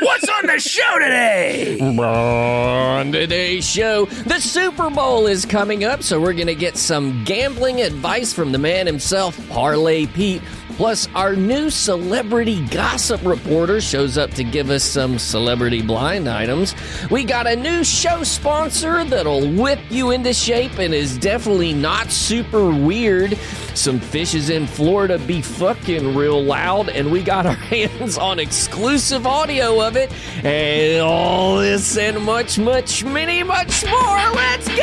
What's on the show today? On today's show, the Super Bowl is coming up, so we're going to get some gambling advice from the man himself, Parlay Pete. Plus, our new celebrity gossip reporter shows up to give us some celebrity blind items. We got a new show sponsor that'll whip you into shape and is definitely not super weird. Some fishes in Florida be fucking real loud, and we got our hands on exclusive audio of it. And all this and much, much, many, much more. Let's go!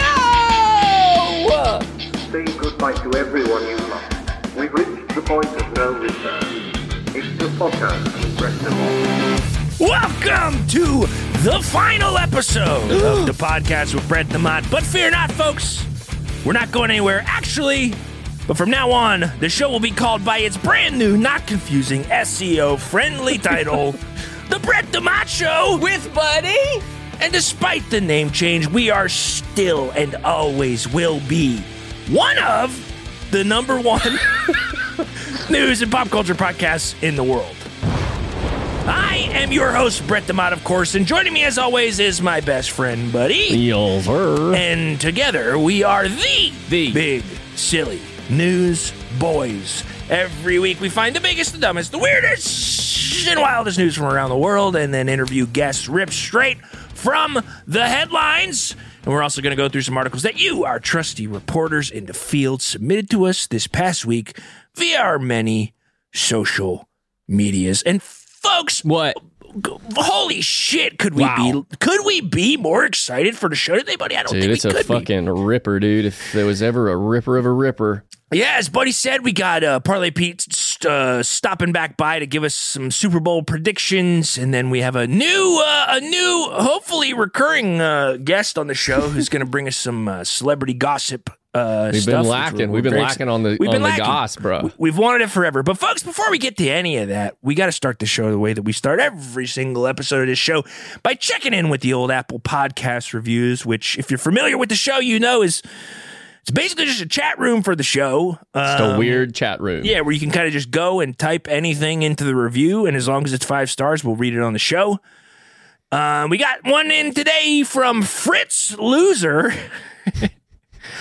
Say goodbye to everyone you love. We've reached the point of no return. It's the podcast with Brett DeMott. Welcome to the final episode of the podcast with Brett DeMott. But fear not, folks. We're not going anywhere. Actually, but from now on, the show will be called by its brand new, not confusing, SEO friendly title, The Brett DeMott Show. With Buddy? And despite the name change, we are still and always will be one of the number one news and pop culture podcast in the world. I am your host, Brett DeMott, of course, and joining me as always is my best friend, Buddy. Yes, sir. And together we are the, The. Big Silly News Boys. Every week we find the biggest, the dumbest, the weirdest, and wildest news from around the world, and then interview guests ripped straight from the headlines. And we're also going to go through some articles that you, our trusty reporters in the field, submitted to us this past week via our many social medias. And folks, What? holy shit, could we Wow. be could we be more excited for the show today, buddy? I don't Dude, think it's a could be. fucking ripper, dude. If there was ever a ripper of a ripper. Yeah, as Buddy said, we got uh, Parlay Pete uh, stopping back by to give us some Super Bowl predictions, and then we have a new, uh, a new, hopefully recurring uh, guest on the show who's going to bring us some uh, celebrity gossip. Uh, We've stuff, been lacking. We've been lacking on the We've on been the lacking. goss, bro. We've wanted it forever. But folks, before we get to any of that, we got to start the show the way that we start every single episode of this show by checking in with the old Apple Podcast reviews, which if you're familiar with the show, you know is it's basically just a chat room for the show. Just a Um, weird chat room. yeah, where you can kind of just go and type anything into the review, and as long as it's five stars, we'll read it on the show. Um, we got one in today from Fritz Loser.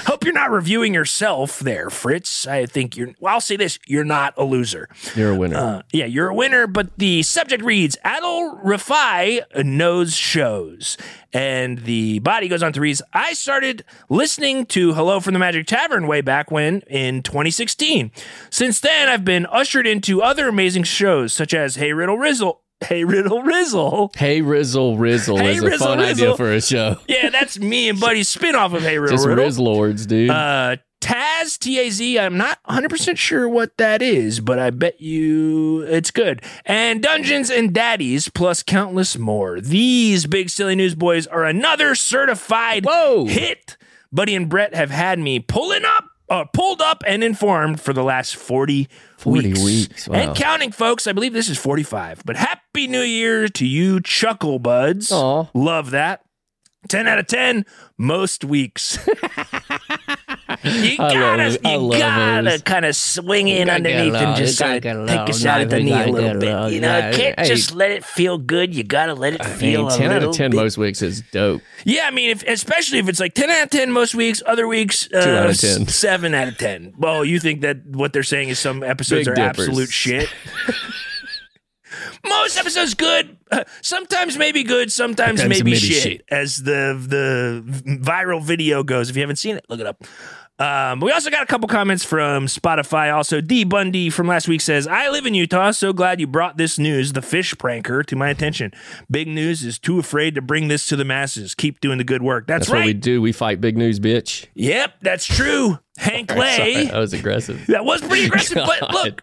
Hope you're not reviewing yourself there, Fritz. I think you're. Well, I'll say this: you're not a loser. You're a winner. Uh, yeah, you're a winner, but the subject reads Adol Rafai knows shows. And the body goes on to read I started listening to Hello from the Magic Tavern way back when in 2016. Since then, I've been ushered into other amazing shows such as Hey Riddle Rizzle. Hey Riddle Rizzle. hey Rizzle Rizzle Hey, is a Rizzle fun Rizzle. idea for a show. Yeah, that's me and Buddy's spinoff of Hey Riddle Just Riddle. Riz Lords, dude. Uh, Taz, T A Z, I'm not 100% sure what that is, but I bet you it's good. And Dungeons and Daddies, plus countless more. These big silly news boys are another certified Whoa. hit. Buddy and Brett have had me pulling up, uh, pulled up and informed for the last 40, 40 weeks. weeks, wow. And counting, folks. I believe this is 45. But Happy New Year to you, Chuckle Buds. Aw. Love that. 10 out of 10 most weeks. you gotta, you gotta kind of swing in underneath and just gotta of take a shot at the knee a little bit. You know, Yeah, can't hey. just let it feel good. You gotta let it I feel mean, 10 out of 10 bit. most weeks is dope. Yeah, I mean, if, especially if it's like 10 out of 10 most weeks, other weeks, uh, out of 10. 7 out of 10. Well, you think that what they're saying is some episodes Big are dippers. absolute shit. Most episodes good, sometimes maybe good, sometimes Sometimes maybe, maybe shit, shit. As the the viral video goes. If you haven't seen it, look it up. Um, we also got a couple comments from Spotify. Also, D Bundy from last week says, "I live in Utah. So glad you brought this news, the fish pranker, to my attention. Big news is too afraid to bring this to the masses. Keep doing the good work. That's, That's right. what we do. We fight big news, bitch. Yep, that's true. Hank Sorry, Lay. that was aggressive. That was pretty aggressive, but look,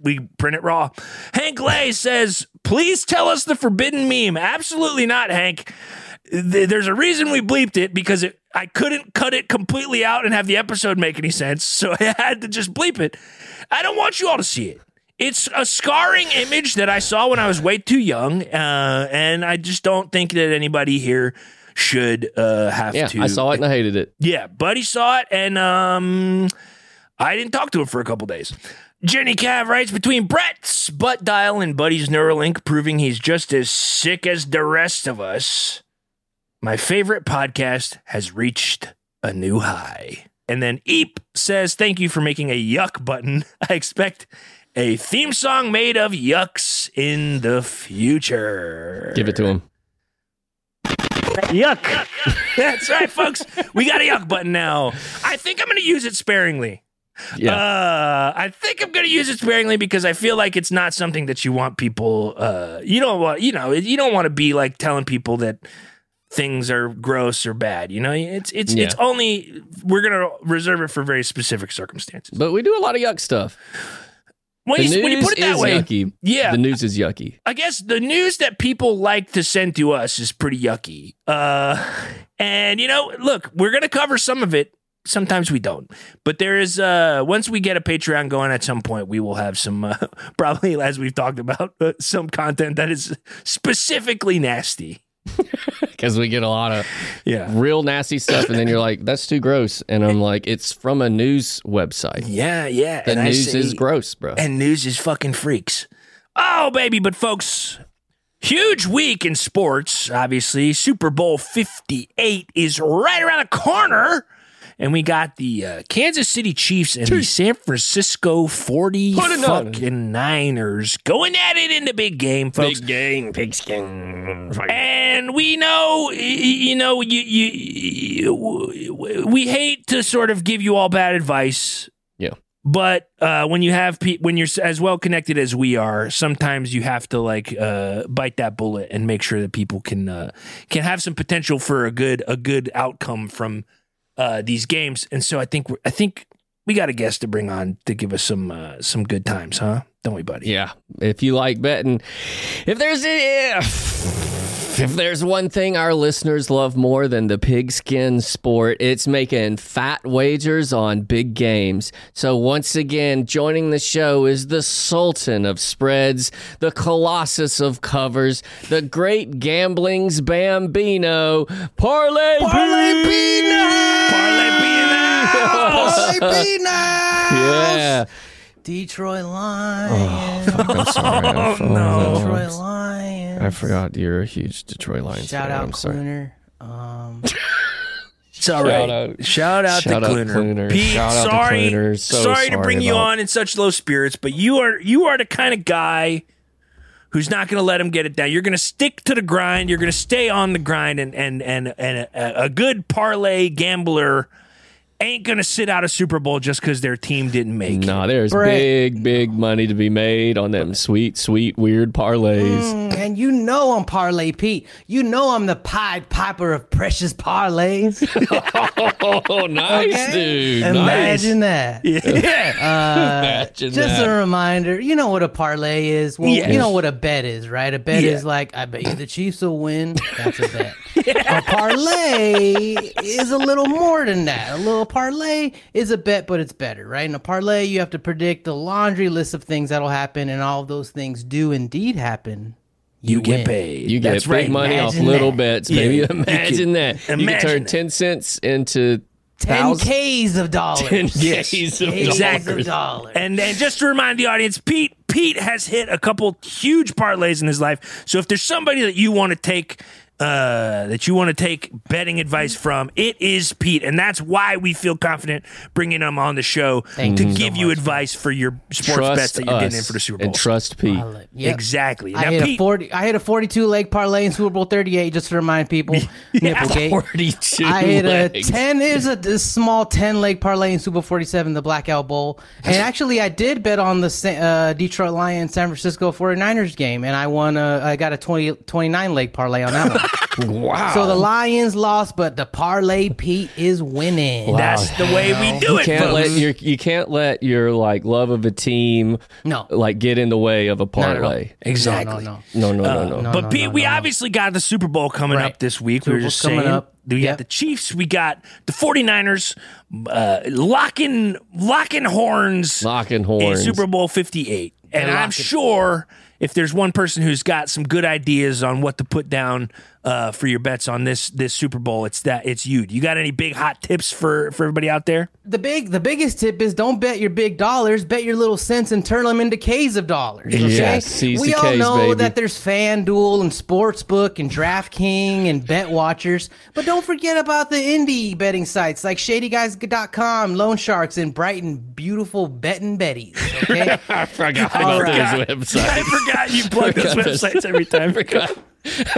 we print it raw. Hank Lay says, please tell us the forbidden meme. Absolutely not, Hank. There's a reason we bleeped it because it, I couldn't cut it completely out and have the episode make any sense. So I had to just bleep it. I don't want you all to see it. It's a scarring image that I saw when I was way too young. Uh, and I just don't think that anybody here should uh, have Yeah, to. I saw it and I hated it. Yeah, Buddy saw it, and um, I didn't talk to him for a couple days. Jenny Cav writes between Brett's butt dial and Buddy's Neuralink, proving he's just as sick as the rest of us. My favorite podcast has reached a new high. And then Eep says, Thank you for making a yuck button. I expect a theme song made of yucks in the future. Give it to him. Yuck. That's right, folks. We got a yuck button now. I think I'm going to use it sparingly. Yeah. Uh, I think I'm going to use it sparingly because I feel like it's not something that you want people. Uh, you don't want, you know, you don't want to be like telling people that things are gross or bad. You know, it's it's Yeah. it's only we're going to reserve it for very specific circumstances. but we do a lot of yuck stuff. When you, when you put it that way, yucky. yeah. The news is yucky. I guess the news that people like to send to us is pretty yucky. Uh, and you know, look, we're gonna cover some of it. Sometimes we don't, but there is. Uh, once we get a Patreon going, at some point we will have some, uh, probably as we've talked about, uh, some content that is specifically nasty. Because we get a lot of Yeah, real nasty stuff, and then you're like, that's too gross. And I'm like, it's from a news website. yeah, yeah. The and news say- is gross, bro. and news is fucking freaks. Oh, baby. But, folks, huge week in sports, obviously. Super Bowl 58 is right around the corner. And we got the uh, Kansas City Chiefs and the San Francisco 40 Put fucking Niners going at it in the big game, folks. game, pigskin. And we know, you know, you, you, you, we hate to sort of give you all bad advice. Yeah. But uh, when you have pe- when you're as well connected as we are, sometimes you have to like uh, bite that bullet and make sure that people can uh, can have some potential for a good a good outcome from uh, these games. And so I think I think we got a guest to bring on to give us some uh, some good times, huh? Don't we, buddy? Yeah. If you like betting, if there's if if there's one thing our listeners love more than the pigskin sport, it's making fat wagers on big games. So once again, joining the show is the sultan of spreads, the colossus of covers, the great gambling's bambino, Parlay Parlay Pete. Parlay be in the house. Yeah. Detroit Lions. I'm sorry. I- no. Detroit Lions. I forgot you're a huge Detroit Lions Shout fan. out I'm sorry. Clooner. Um, It's all right. out. Shout out Shout to out Clooner. Clooner. Pete, Shout out to sorry, Clooner. So sorry to sorry bring you about- on in such low spirits, but you are you are the kind of guy who's not going to let him get it down. You're going to stick to the grind. You're going to stay on the grind, and and and and a, a good parlay gambler ain't going to sit out a Super Bowl just because their team didn't make it. No, there's Brett. big, big money to be made on them sweet, sweet, weird parlays. Mm, and you know I'm Parlay Pete. You know I'm the Pied Piper of precious parlays. Oh, nice, Okay? dude. Imagine that. Yeah. Uh, Imagine Just that. a reminder, you know what a parlay is. Well, Yes. you know what a bet is, right? A bet Yeah. is like, I bet you the Chiefs will win. That's a bet. A parlay is a little more than that. A little parlay is a bet, but it's better, right? In a parlay, you have to predict the laundry list of things that'll happen, and all of those things do indeed happen. You get win. paid. You get That's big right. money off little that. bets, Yeah, baby. you Imagine can- that. you can turn that. 10 cents into 10 thousands. K's of dollars. 10 Yes, Ks of exactly. of dollars. And and just to remind the audience, Pete Pete has hit a couple huge parlays in his life. So if there's somebody that you want to take uh, that you want to take betting advice from, it is Pete, and that's why we feel confident bringing him on the show Thank to you so give you much. advice for your sports Trust bets that you're getting in for the Super Bowl. and trust Pete. Yep. Exactly. I Now, hit a forty. I hit a forty-two leg parlay in Super Bowl thirty-eight, just to remind people. Nipplegate. 42 I hit a legs. ten. There's a, a small ten leg parlay in Super Bowl forty-seven, the Blackout Bowl. And actually, I did bet on the uh, Detroit Lions San Francisco 49ers game, and I won. A, I got a 20, 29 leg parlay on that one. Wow. so the Lions lost, but the parlay Pete is winning. that's the way we do you it, can't folks. let your you can't let your like love of a team No. like get in the way of a Not at all. parlay. exactly. No, no, no. No, no, no, no. but Pete, no, we no, no. obviously got the Super Bowl coming Right. up this week. Super we were just coming saying. up. We got the Chiefs. We got the 49ers uh, locking, locking horns Locking in horns. Super Bowl 58. And They're I'm sure if there's one person who's got some good ideas on what to put down uh, for your bets on this this Super Bowl, it's that it's you. You got any big hot tips for for everybody out there? The big, the biggest tip is don't bet your big dollars. Bet your little cents and turn them into K's of dollars. Okay? Yes, C's we to all K's, know baby. that there's FanDuel and Sportsbook and DraftKings and Bet Watchers, but don't forget about the indie betting sites like ShadyGuys.com, Loan Sharks, and Brighton, beautiful betting Betties. Okay, I forgot All about right. those websites. I forgot you plug those websites every time. forgot.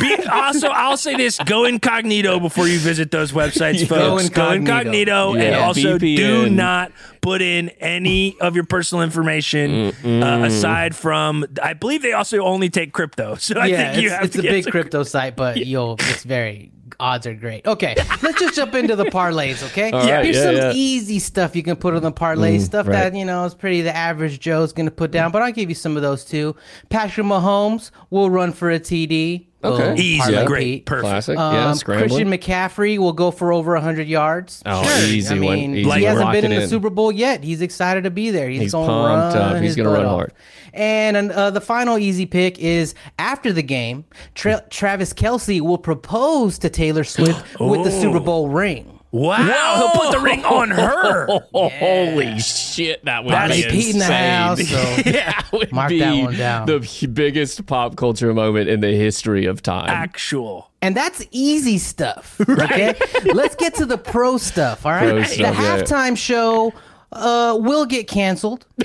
Be, also, I'll say this: go incognito before you visit those websites, Go folks. Go incognito. incognito, and Yeah, also do not put in any of your personal information uh, aside from. I believe they also only take crypto, so I yeah, think you it's, have it's to a get big some- crypto site, but you'll it's very odds are great. Okay, let's just jump into the parlays. Okay, right, here's yeah, some yeah. easy stuff you can put on the parlay. Mm, stuff right. that you know is pretty the average Joe's going to put down, but I'll give you some of those too. Patrick Mahomes will run for a TD. Okay. Boom, Easy, parlay great, Pete. perfect. Classic. yeah, Um, scrambling. Christian McCaffrey will go for over 100 yards. Oh, sure. easy I one, mean, easy he hasn't Lock been it in the in. Super Bowl yet. He's excited to be there. He's, He's going pumped to up. run He's his gonna butt run off. hard. And uh, the final easy pick is after the game, Tra- Travis Kelce will propose to Taylor Swift with the Super Bowl ring. Wow, he'll put the ring on her. Holy shit, that would That's be Pete in the insane. house. So That would Mark be that one down. the biggest pop culture moment in the history of time. Actual. And that's easy stuff. Okay. Let's get to the pro stuff. All right. Pro the stuff, yeah. halftime show uh, will get canceled.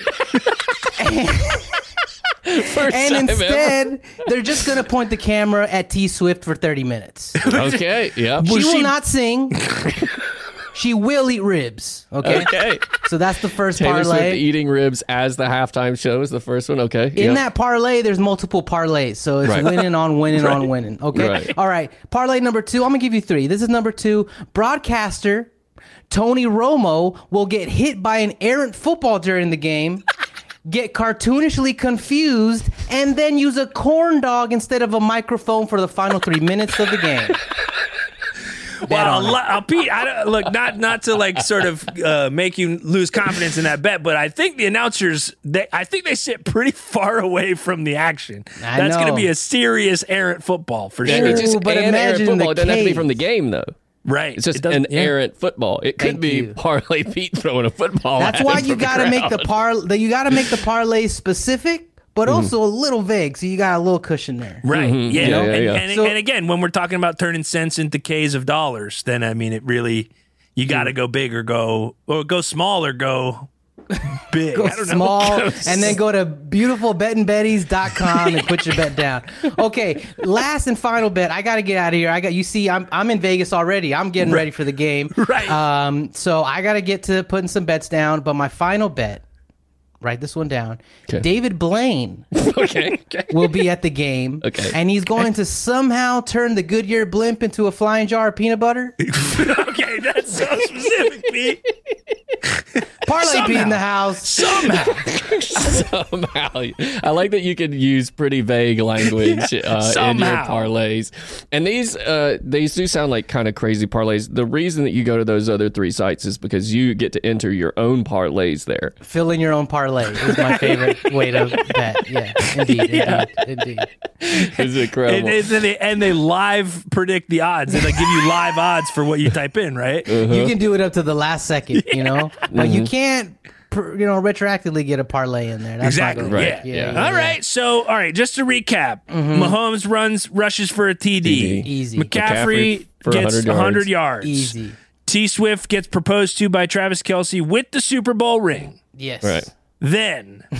First And time instead, they're just going to point the camera at T Swift for 30 minutes. Okay, yeah. She will not sing. she will eat ribs. Okay. Okay. So that's the first Taylor Swift parlay. eating ribs as the halftime show is the first one. Okay. In yep. that parlay, there's multiple parlays, so it's Right. winning on winning on winning. Okay, Right. all right. Parlay number two. I'm gonna give you three. This is number two. Broadcaster Tony Romo will get hit by an errant football during the game, get cartoonishly confused, and then use a corn dog instead of a microphone for the final three minutes of the game. Well, on a lo- uh, Pete, I don't, look not not to like sort of uh, make you lose confidence in that bet, but I think the announcers, they, I think they sit pretty far away from the action. I That's going to be a serious errant football for Yeah, sure. just but an errant imagine football. the It doesn't have to be from the game though. Right? It's just It an yeah. errant football. It could Thank be you. parlay Pete throwing a football. That's at why him you got to make the crowd. par. You got to make the parlay specific, but mm-hmm. also a little vague, so you got a little cushion there. Right. Mm-hmm. Yeah. Yeah, and, yeah, yeah. And, So- and again, when we're talking about turning cents into K's of dollars, then I mean, it really, you mm-hmm. got to go big or go, or go small or go big. Go small and then go to beautifulbetandbetties.com and put your bet down. Okay, last and final bet. I got to get out of here. I got you see I'm I'm in Vegas already. I'm getting ready for the game. Right. Um so I got to get to putting some bets down, but my final bet Write this one down. Okay. David Blaine okay. will be at the game. Okay. And he's going to somehow turn the Goodyear blimp into a flying jar of peanut butter. okay, that's so specific, Pete. Parlay Pete in the house. Somehow. somehow. I like that you can use pretty vague language uh, in your parlays. And these uh, these do sound like kind of crazy parlays. The reason that you go to those other three sites is because you get to enter your own parlays there. Fill in your own parlay is my favorite way to bet. Yeah, indeed, indeed, indeed. It's And, incredible. and they, and they live predict the odds. They like give you live odds for what you type in, right? You can do it up to the last second, you know, but you can't, per, you know, retroactively get a parlay in there. That's Exactly. Not gonna Yeah. Yeah. All right. So, all right. Just to recap, mm-hmm. Mahomes runs rushes for a TD. TD. Easy. McCaffrey, McCaffrey gets 100 100 yards. yards. Easy. T Swift gets proposed to by Travis Kelce with the Super Bowl ring. Yes. Right. Then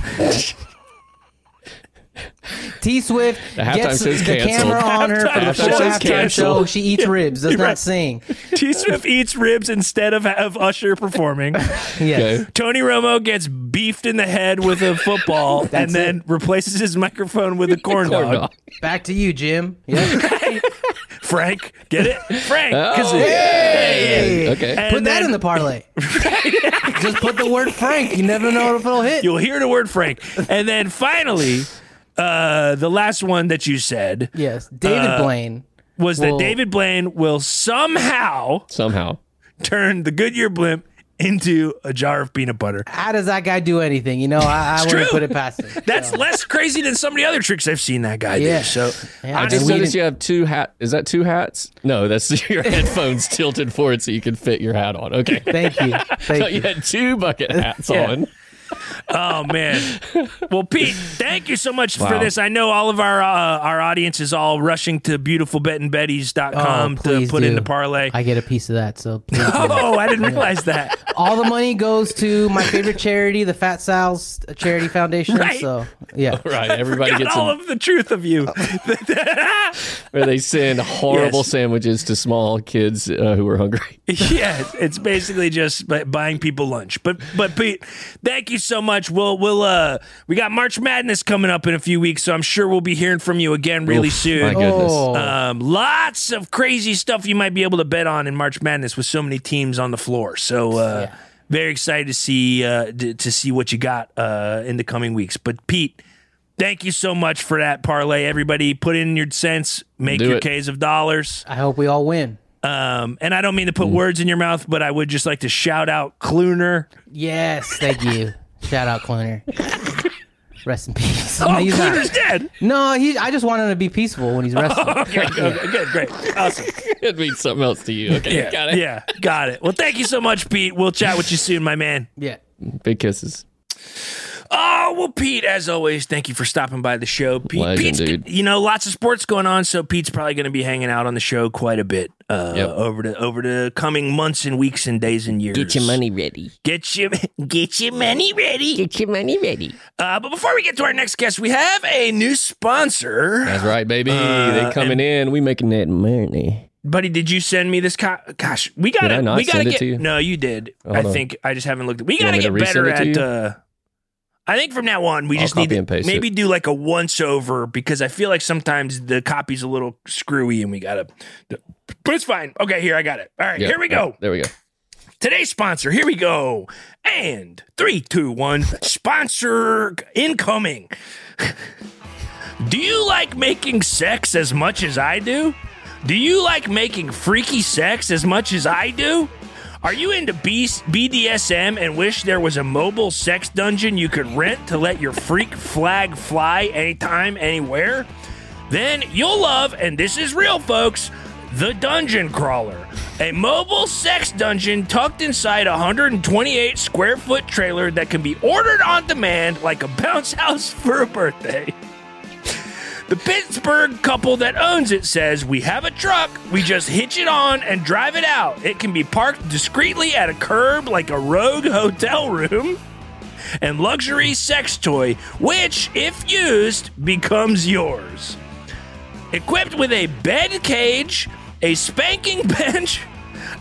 T Swift gets the canceled. camera on her for the full halftime canceled. show. She eats ribs, does not sing. T Swift eats ribs instead of, of Usher performing. Yes. Okay. Tony Romo gets beefed in the head with a football and then replaces his microphone with a corn, Corn dog. dog. Back to you, Jim. Yeah. Frank, get it? Frank. Oh, it- Hey. Okay. And Put that then in the parlay. Just put the word Frank. You never know if it'll hit. You'll hear the word Frank. And then finally, uh, the last one that you said Yes. David Uh, Blaine. was that David Blaine will somehow Somehow. turn the Goodyear blimp into a jar of peanut butter. How does that guy do anything? You know, I, I wouldn't put it past him. That's So, less crazy than some of the other tricks I've seen that guy Yeah. do. So Yeah, I just noticed didn't- you have two hat. Is that two hats? No, that's your headphones tilted forward so you can fit your hat on. Okay. Thank you. So you you. had two bucket hats Yeah. on. Oh man. Well, Pete, thank you so much for this. I know all of our uh, our audience is all rushing to beautifulbetandbetties.com Oh, to please put in the parlay. I get a piece of that. So please oh, I didn't realize that. all the money goes to my favorite charity, the Fat Sal's Charity Foundation. Right. So yeah. Right. Everybody Got gets all them of the truth of you. where they send horrible Yes. sandwiches to small kids uh, who are hungry. yeah, it's- it's basically just buying people lunch. But but Pete, thank you so much. We'll we'll uh we got March Madness coming up in a few weeks, so I'm sure we'll be hearing from you again really Oof, soon. My goodness. Oh. Um, lots of crazy stuff you might be able to bet on in March Madness with so many teams on the floor. So uh, very excited to see uh, to, to see what you got uh, in the coming weeks. But Pete, thank you so much for that parlay. Everybody, put in your cents, make Do your it. K's of dollars. I hope we all win. Um, and I don't mean to put words in your mouth, but I would just like to shout out Cluner. Yes, thank you. Shout out Cloner. Rest in peace. Oh, No, he's not. Cluner's dead. No, he. I just want him to be peaceful when he's oh, wrestling. Okay, okay, good, great, awesome. It means something else to you. Okay. Yeah, Got it. yeah, got it. Well, thank you so much, Pete. We'll chat with you soon, my man. Yeah. Big kisses. Oh well, Pete. As always, thank you for stopping by the show, Pete. Legend, Pete's, dude. You know, lots of sports going on, so Pete's probably going to be hanging out on the show quite a bit uh, Yep. over the over the coming months and weeks and days and years. Get your money ready. Get your get your money ready. Get your money ready. Uh, but before we get to our next guest, we have a new sponsor. That's right, baby. Uh, they coming in. We making that money. Buddy, did you send me this? Co- Gosh, we got Did I to. not We got to it get. to you? No, you did. Oh, I on. think I just haven't looked. We gotta get better resend it to at. Uh, I think from now on, we I'll just need to maybe it. do like a once over because I feel like sometimes the copy's a little screwy and we gotta. But it's fine. Okay, here I got it. All right, Yeah, here we go. There we go. Today's sponsor. Here we go. And three, two, one. Sponsor incoming. Do you like making sex as much as I do? Do you like making freaky sex as much as I do? Are you into B- BDSM and wish there was a mobile sex dungeon you could rent to let your freak flag fly anytime, anywhere? Then you'll love, and this is real, folks, the Dungeon Crawler, a mobile sex dungeon tucked inside a 128 square foot trailer that can be ordered on demand like a bounce house for a birthday. The Pittsburgh couple that owns it says, We have a truck, we just hitch it on and drive it out. It can be parked discreetly at a curb like a rogue hotel room. And luxury sex toy, which, if used, becomes yours. Equipped with a bed cage, a spanking bench,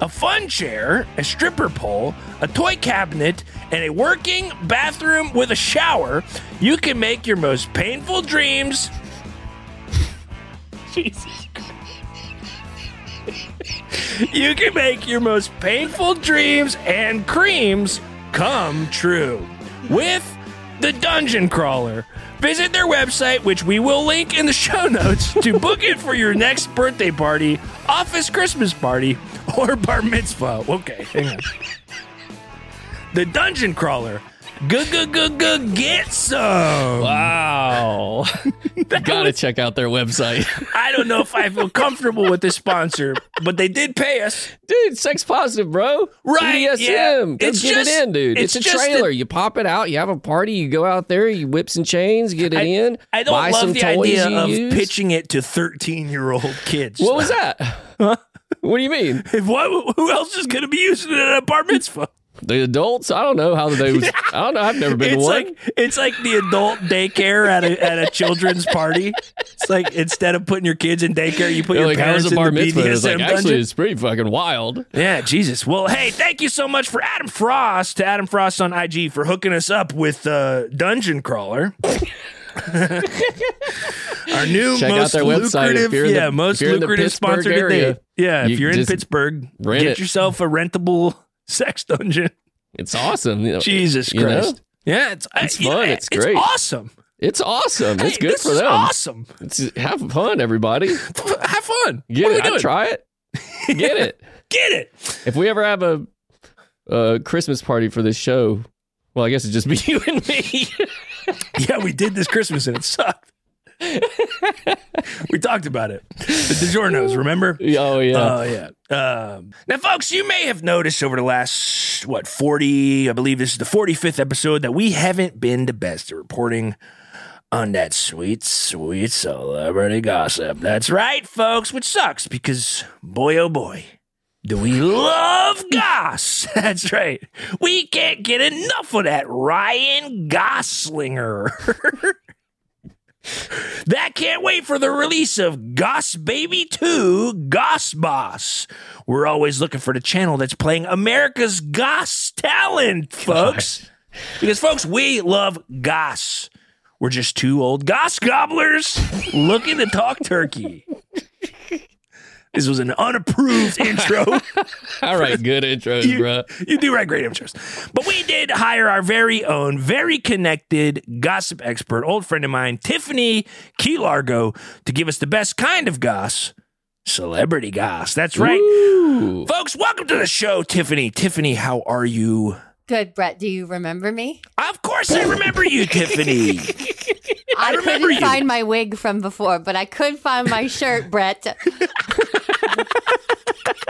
a fun chair, a stripper pole, a toy cabinet, and a working bathroom with a shower, you can make your most painful dreams. You can make your most painful dreams and creams come true with the Dungeon Crawler. Visit their website, which we will link in the show notes, to book it for your next birthday party, office Christmas party, or bar mitzvah. Okay, hang on. The Dungeon Crawler. Good, good, good, good. Get some. Wow. Gotta check out their website. I don't know if I feel comfortable with this sponsor, but they did pay us. Dude, sex positive, bro. Right, BDSM. yeah. Go It's get just- it in, dude. It's, it's a trailer. that- you pop it out, you have a party, you go out there, you whips and chains, get it I, in. I don't buy love some the toys idea of use. pitching it to 13 year old kids. What was that? What do you mean? What, who else is going to be using it at a bar mitzvah? The adults? I don't know how those. I don't know. I've never been to It's one. like it's like the adult daycare at a at a children's party. It's like instead of putting your kids in daycare, you put They're your like, parents in the mitzvah? It's like, dungeon. actually, it's pretty fucking wild. Yeah, Jesus. Well, hey, thank you so much for Adam Frost to Adam Frost on IG for hooking us up with uh, Dungeon Crawler. Our new Check most lucrative, you're the- yeah, most if you're in the lucrative sponsor area. today. Yeah, if You you're in just Pittsburgh, get it. yourself a rentable sex dungeon. It's awesome. you know. Jesus You know? Christ. Yeah, it's It's know, fun, it's great. awesome. It's awesome. It's good for them. Awesome. It's, have fun, everybody. Have fun. Get it. doing? try it. Get it. Get it. If we ever have a uh, Christmas party for this show. Well, I guess it's just be you and me. Yeah, we did this Christmas and it sucked. we talked about it. The DiGiorno's, remember? oh yeah. Oh yeah. Um, now, folks, you may have noticed over the last what forty, I believe this is the forty-fifth episode, that we haven't been the best at reporting on that sweet, sweet celebrity gossip. That's right, folks, which sucks because boy, oh boy. Do we love Goss? That's right. We can't get enough of that Ryan Goslinger. That can't wait for the release of Goss Baby 2 Goss Boss. We're always looking for the channel that's playing America's Goss talent, folks. Because, folks, we love Goss. We're just two old Goss gobblers looking to talk turkey. This was an unapproved intro. All right, good intros, you, bro. you do write great intros. But we did hire our very own, very connected gossip expert, old friend of mine, Tiffany Key Largo, to give us the best kind of goss. Celebrity goss. That's right. Ooh. Folks, welcome to the show, Tiffany. Tiffany, how are you? Good, Brett. Do you remember me? Of course I remember you, Tiffany. I, remember couldn't you. find my wig from before, but I could find my shirt, Brett.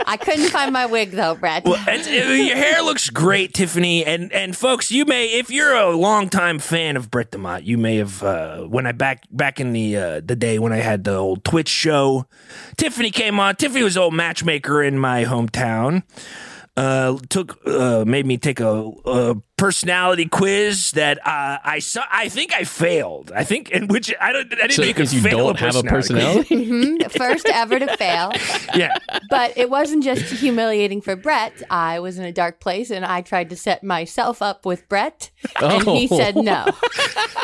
I couldn't find my wig though, Brett. Well, uh, your hair looks great, Tiffany. And and folks, you may, if you're a longtime fan of Brett DeMott, you may have uh, when I back back in the uh, the day when I had the old Twitch show, Tiffany came on. Tiffany was old matchmaker in my hometown. Uh, took uh, made me take a, a personality quiz that uh, I saw. I think I failed. I think in which I don't. I didn't So know you could you fail don't have a personality quiz. personality? Mhm, First ever to fail. yeah. But it wasn't just humiliating for Brett. I was in a dark place and I tried to set myself up with Brett, and he Oh. said no.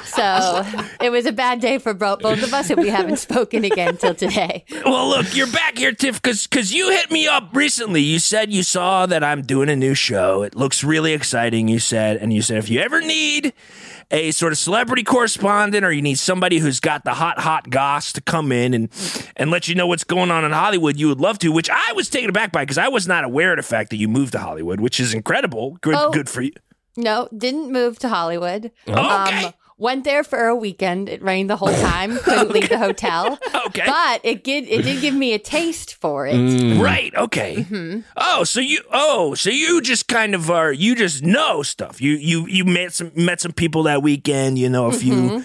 So it was a bad day for bo- both of us, and we haven't spoken again till today. Well, look, you're back here, Tiff, because because you hit me up recently. You said you saw that I'm doing a new show. It looks really exciting. You said, and you said if you ever need a sort of celebrity correspondent or you need somebody who's got the hot hot goss to come in and and let you know what's going on in Hollywood, you would love to. Which I was taken aback by because I was not aware of the fact that you moved to Hollywood, which is incredible. Good, Oh. good for you. No, didn't move to Hollywood. Okay. Um, went there for a weekend. It rained the whole time. Couldn't leave the hotel. Okay. But it did. It did give me a taste for it. Mm. Right. Okay. Oh, so you oh, so you just kind of are you just know stuff. You you you met some met some people that weekend. You know a few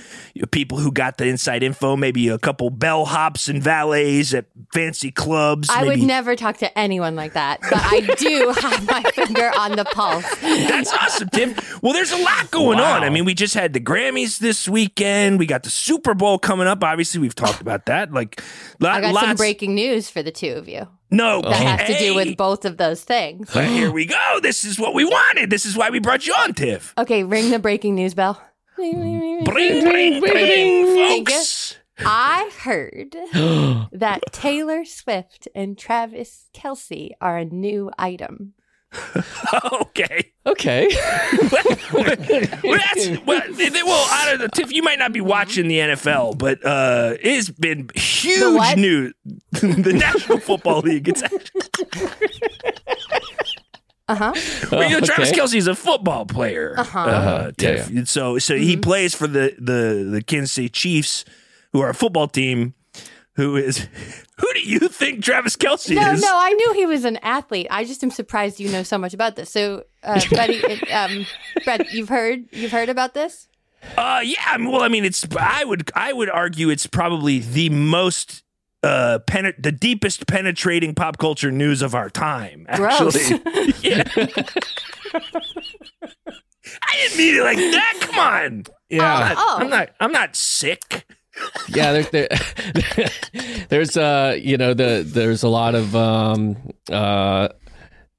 people who got the inside info. Maybe a couple bellhops and valets at fancy clubs. I would never talk to anyone like that, but I do have my finger on the pulse. That's awesome, Tim. Well, there's a lot going Wow. on. I mean, we just had the Grammys this weekend. We got the Super Bowl coming up. Obviously, we've talked about that. Like, lot, I got lots. some breaking news for the two of you no, that has to do with both of those things. but here we go. This is what we wanted. This is why we brought you on, Tiff. Okay, ring the breaking news bell. Bring, bring, bring, folks. I heard that Taylor Swift and Travis Kelce are a new item. okay. Okay. well, that's well, they, they- well, I don't know, Tiff. You might not be watching the NFL, but uh, it's been huge what? news. the National Football League. It's actually, Uh huh. well, you know, Travis okay. Kelce's a football player. Uh-huh. Uh, Yeah, Tiff. So, so he plays for the the the Kansas City Chiefs, who are a football team. Who is? Who do you think Travis Kelce No, is? no, no, I knew he was an athlete. I just am surprised you know so much about this. So, uh, Buddy, it, um, Brett, you've heard you've heard about this? Uh, yeah. I mean, well, I mean, it's. I would. I would argue it's probably the most. Uh, penet- the deepest penetrating pop culture news of our time. Actually, yeah. I didn't mean it like that. Come on. Yeah. Oh. I'm not. I'm not sick. Yeah there, there, there's uh you know the there's a lot of um uh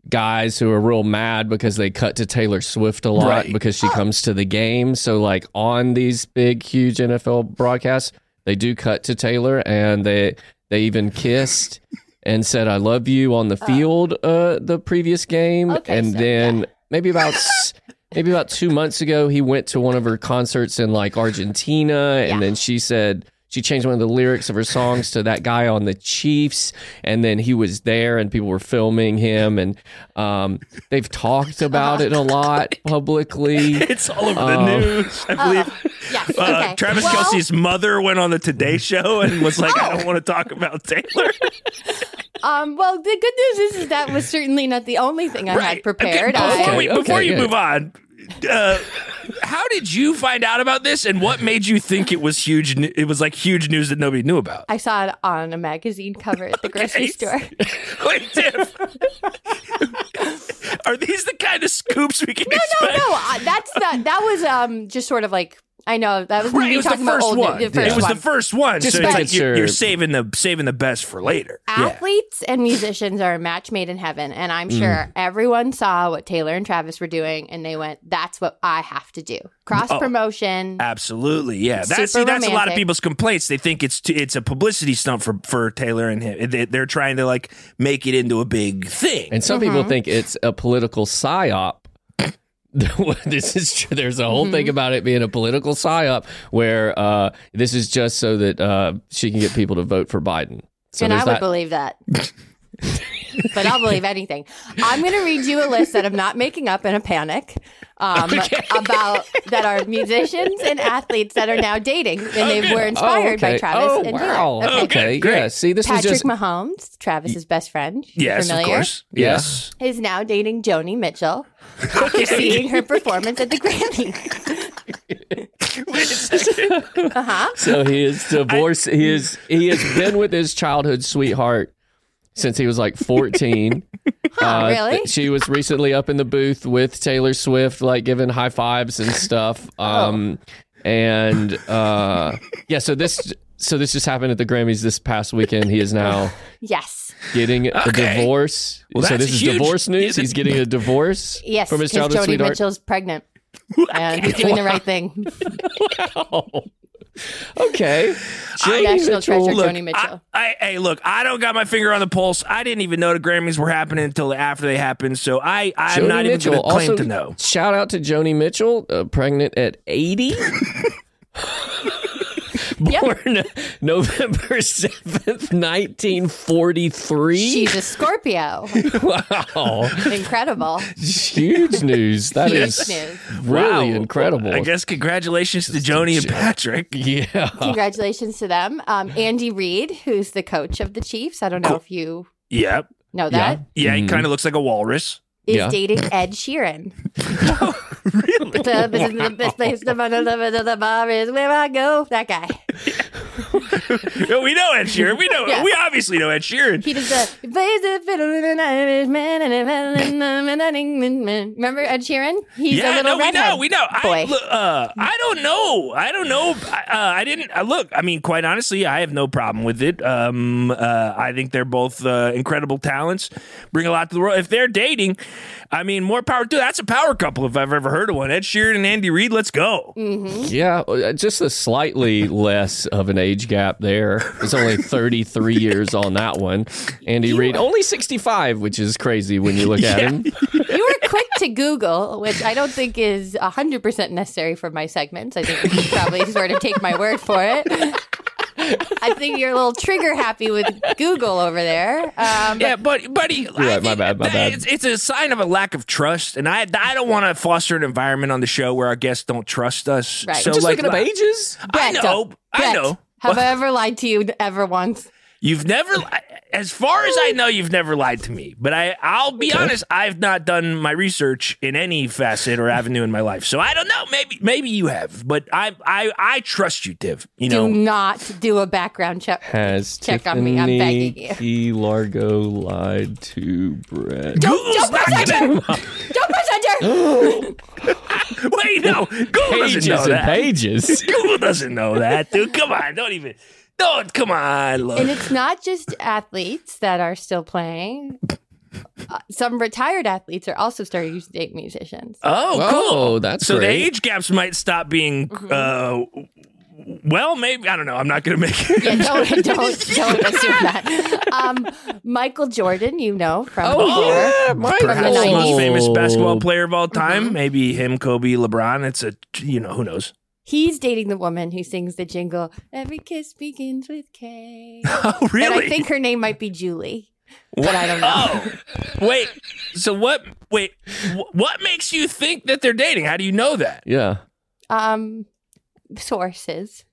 guys who are real mad because they cut to Taylor Swift a lot Right. because she comes to the game. So like on these big huge NFL broadcasts they do cut to Taylor and they they even kissed and said I love you on the field uh the previous game. Okay, and so, then maybe about maybe about 2 months ago he went to one of her concerts in like Argentina and Yeah. then she said she changed one of the lyrics of her songs to that guy on the Chiefs, and then he was there, and people were filming him, and um, they've talked about it a lot publicly. It's all over the Um, news. I believe Yes. uh, Okay. Travis Well, Kelce's mother went on the Today Show and was like, "I don't want to talk about Taylor." Um, well, the good news is, is that was certainly not the only thing I had prepared. Okay, before I, we, Okay, before you move on, uh, how did you find out about this, and what made you think it was huge? It was like huge news that nobody knew about. I saw it on a magazine cover at the grocery store. Wait, Tiff, are these the kind of scoops we can No, expect? no, uh, that's the that was um just sort of like I know that was Right, me it was the talking about first old one. the first it was one. the first one. Just so it's making like you're, you're saving the saving the best for later. Yeah. Athletes and musicians are a match made in heaven, and I'm sure Mm. everyone saw what Taylor and Travis were doing, and they went, "That's what I have to do." Cross promotion. Absolutely, yeah. That's see, Super that's a lot of people's complaints. They think it's t- it's a publicity stunt for for Taylor and him. They, they're trying to like make it into a big thing. And some Mm-hmm. people think it's a political psyop. this is true. There's a whole Mm-hmm. thing about it being a political psyop where uh, this is just so that uh, she can get people to vote for Biden. So and I would that. believe that. but I'll believe anything. I'm going to read you a list that I'm not making up in a panic um, about that are musicians and athletes that are now dating, and they were Oh, inspired by. Travis oh, and wow. Taylor. Okay, great. yeah. See, this Patrick is just Mahomes, Travis's best friend, yes, familiar, of course. Yes. is now dating Joni Mitchell after seeing her performance at the Grammy. Wait a second. so he is divorced. he is he has been with his childhood sweetheart since he was like 14. Huh, really? She was recently up in the booth with Taylor Swift, like giving high fives and stuff. Oh. Um, and uh, yeah, so this so this just happened at the Grammys this past weekend. He is now Yes. getting a Okay. divorce. Well, so this is huge. divorce news. He's getting a divorce Yes, from his childhood Joni sweetheart. Mitchell's pregnant. and he's doing the right thing. Okay, Joni National Mitchell. treasure, Look, Joni Mitchell. I, I, hey, look, I don't got my finger on the pulse. I didn't even know the Grammys were happening until after they happened. So I, I'm Joni not even Mitchell. going to claim also, to know. Shout out to Joni Mitchell, uh, pregnant at 80. Born November 7th, 1943. She's a Scorpio. wow. Incredible. Huge news. That Huge is news. really Wow. incredible. I guess congratulations to Joni and Patrick. Yeah. Congratulations to them. Um, Andy Reid, who's the coach of the Chiefs. I don't know if you Yep. know that. Yeah, he Mhm. kind of looks like a walrus. Is Yeah. dating Ed Sheeran. really? So this is the best place to find the the bar is where I go. That guy. We know Ed Sheeran. We know. Yeah. We obviously know Ed Sheeran. He does the he plays the fiddle in an Irishman and a violin and an Englishman. Remember Ed Sheeran? He's a yeah, little no, we know, we know. Boy. look, uh, I don't know. I don't know. Uh, I didn't uh, look. I mean, quite honestly, I have no problem with it. Um, uh, I think they're both uh, incredible talents. Bring a lot to the world. If they're dating, I mean, more power to. That's a power couple if I've ever heard of one. Ed Sheeran and Andy Reid. Let's go. Yeah, uh, just a slightly less of an age gap there. It's only 33 years on that one. Andy Reid, only 65, which is crazy when you look at him. You were quick to Google, which I don't think is 100% necessary for my segments. I think you should probably sort of take my word for it. I think you're a little trigger happy with Google over there. Um, Yeah, but buddy, I right, my bad, my bad. It's, it's a sign of a lack of trust, and I I don't want to foster an environment on the show where our guests don't trust us. Right. So Just like, looking up ages. I Brett, know, I know. Have I ever lied to you ever once? You've never, as far as I know, you've never lied to me. But I, I'll be honest, I've not done my research in any facet or avenue in my life, so I don't know. Maybe, maybe you have, but I, I, I trust you, Tiv. You Do know, not do a background check. Has Check on me, I'm Tiffany begging you. Key Largo lied to Brett? Google's not gonna. Don't press enter! Wait, no, Google Pages doesn't know and that. pages. Google doesn't know that, dude. Come on, don't even. Don't come on, look. And it's not just athletes that are still playing. Uh, some retired athletes are also starting to date musicians. Oh, Whoa, cool. that's so the age gaps might stop being. Mm-hmm. Uh, well, maybe I don't know. I'm not going to make it. Yeah, don't don't don't assume that. Um, Michael Jordan, you know from Oh, before. yeah, Michael. Perhaps the most famous basketball player of all Mm-hmm. time. Maybe him, Kobe, LeBron. It's a you know who knows. He's dating the woman who sings the jingle, Every Kiss Begins with K. Oh, really? And I think her name might be Julie. But I don't know. Oh, wait. So what? Wait, what makes you think that they're dating? How do you know that? Yeah. Um, sources.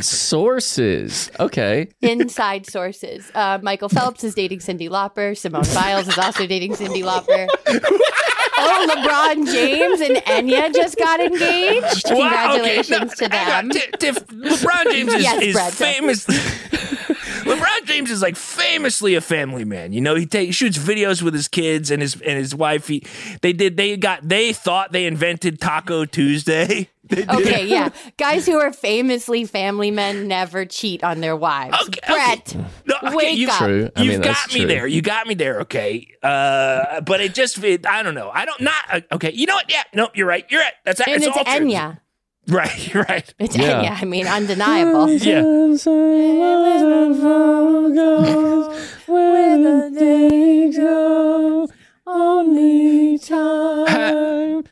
Sources. Okay. Inside sources. Uh, Michael Phelps is dating Cyndi Lauper. Simone Biles is also dating Cyndi Lauper. oh, LeBron James and Enya just got engaged. Wow, okay. Congratulations No, to them. Tiff- Tiff, LeBron James is, Yes, is Brett, so- famous. LeBron James is like famously a family man. You know, he, ta- he shoots videos with his kids and his and his wife. He, they did. They got. They thought they invented Taco Tuesday. They did. Okay, yeah. Guys who are famously family men never cheat on their wives. Okay, okay. Brett, No, okay, wake you- up. True. I You've mean, got me true. there. You got me there. Okay. Uh, but it just. It, I don't know. I don't. Not. Uh, okay. You know what? Yeah. Nope. You're right. You're right. That's. And it's it's all true. Enya. Right. Right. It's Yeah. Enya. I mean, undeniable. Yeah.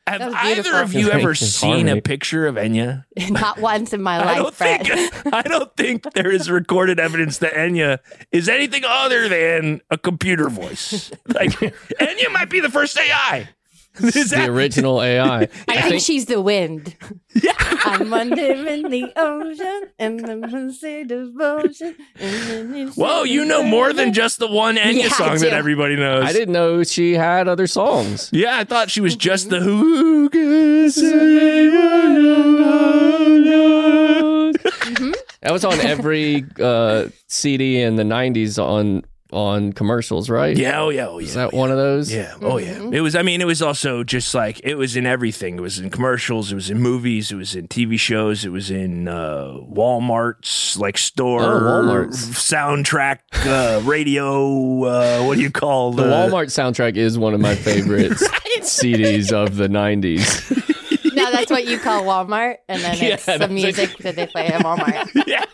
Have That was either of you ever seen a picture of Enya? Not once in my life. I life, don't Brett. think I don't think there is recorded evidence that Enya is anything other than a computer voice. Like Enya might be the first AI. Is The that- original AI. I, think, she's the wind. Yeah. I'm under in the ocean and the say devotion. and then Whoa, you know more than just the one Enya Yeah, I song that everybody knows. I didn't know she had other songs. Yeah, I thought she was just the who can say That was on every uh, CD in the '90s on on commercials, right? Yeah, oh yeah, oh yeah. Is that one of those? Yeah. Oh yeah. It was. I mean, it was also just like it was in everything. It was in commercials. It was in movies. It was in TV shows. It was in uh, Walmart's like store Oh, Walmart's. soundtrack, uh, radio. Uh, what do you call The Walmart soundtrack is one of my favorite CDs of the '90s. Now that's what you call Walmart, and then Yeah, it's that's the music that they play at Walmart. Yeah.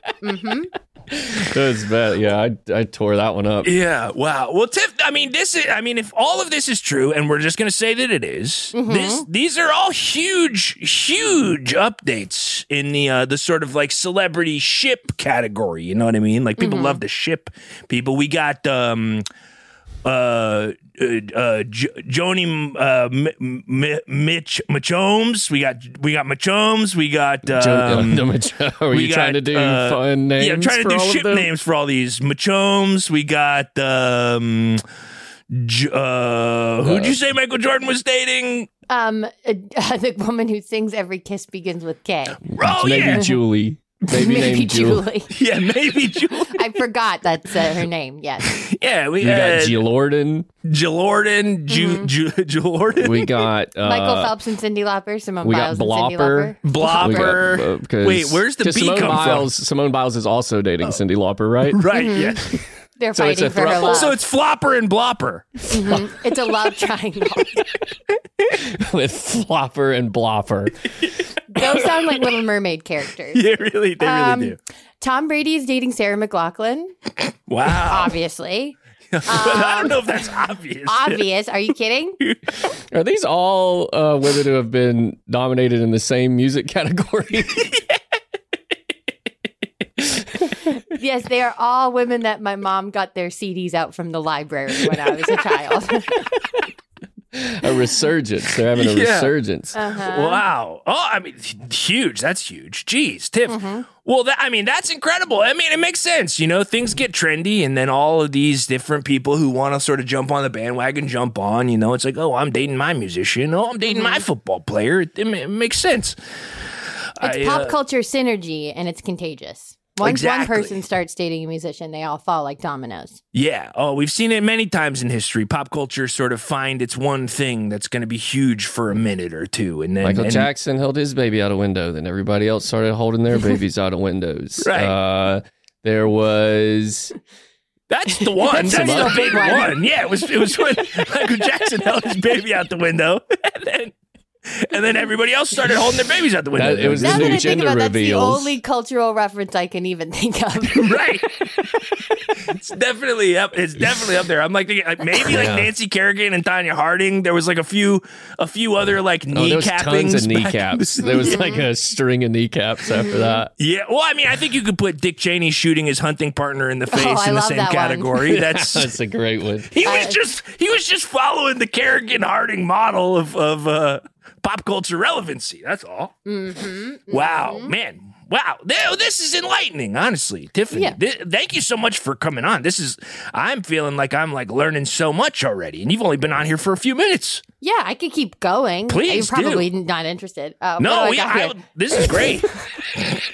That's bad. Yeah, I I tore that one up. Yeah. Wow. Well, Tiff. I mean, this is. I mean, if all of this is true, and we're just going to say that it is, this. These are all huge, huge updates in the uh, the sort of like celebrity ship category. You know what I mean? Like people love to ship people. We got. um uh, uh, uh, J- Joni, uh, M- M- Mitch, Machomes. We got, we got Machomes. We got, Jo- um, the Macho- Are we you trying to do uh, fun names? Yeah, I'm trying to for do all ship names for all these Machomes. We got um, J- uh, who'd you say Michael Jordan was dating? Um, uh, the woman who sings "Every Kiss Begins with K." Oh Maybe yeah, Julie. Maybe, Maybe named Julie. Julie. yeah, maybe Julie. I forgot that's uh, her name. Yes. Yeah, we We got got Jill Lorden. Jilorden, Ju, Ju, Jilorden, We got uh, Michael Phelps and Cyndi Lauper. Simone we got Biles and Cindy Blopper. Lauper. We Blopper. got, uh, 'cause- Wait, where's the 'cause B Simone come Biles, Simone Biles is also dating Cyndi Lauper, right? from? Right, yeah. They're So fighting a for her love. So it's Flopper and Blopper. Mhm. It's a love triangle. With Flopper and Blopper. Those sound like Little Mermaid characters. Yeah, really, they Um, really do. Tom Brady is dating Sarah McLachlan. Wow. Obviously, I don't know if that's obvious. obvious. Are you kidding? Are these all uh, women who have been nominated in the same music category? Yes, they are all women that my mom got their CDs out from the library when I was a child. a resurgence. They're having a Yeah. resurgence. Uh-huh. Wow. Oh, I mean, huge. That's huge. Jeez, Tiff. Mm-hmm. Well, that, I mean, that's incredible. I mean, it makes sense. You know, things get trendy, and then all of these different people who want to sort of jump on the bandwagon jump on. You know, it's like, oh, I'm dating my musician. Oh, I'm dating Mm-hmm. my football player. It, it it makes sense. It's I, pop uh, culture synergy and it's contagious. Once Exactly. one person starts dating a musician, they all fall like dominoes. Yeah. Oh, we've seen it many times in history. Pop culture sort of find its one thing that's going to be huge for a minute or two, and then Michael and- Jackson held his baby out a window. Then everybody else started holding their babies out of windows. Right. Uh, there was That's the one. That's That's, the the big big one. one. Yeah, it was. It was when Michael Jackson held his baby out the window, and then and then everybody else started holding their babies out the window. That- it was Now the new I gender about it, that's the only cultural reference I can even think of. right. it's definitely up. It's definitely up there. I'm like, thinking, like maybe like Yeah. Nancy Kerrigan and Tonya Harding. There was like a few, a few other like Oh, there was kneecappings. tons of kneecaps. the- There was like a string of kneecaps after that. Yeah, well, I mean, I think you could put Dick Cheney shooting his hunting partner in the face Oh, in the same that one. category. That's That's a great one. he was I- just he was just following the Kerrigan Harding model of of uh, pop culture relevancy. That's all. Mm-hmm, Wow, man. Wow, this is enlightening, honestly, Tiffany. Yeah. thi- thank you so much for coming on. This is, I'm feeling like I'm like learning so much already, and you've only been on here for a few minutes. yeah, I could keep going. Please You're probably not interested. Uh, No, we. I, this is great.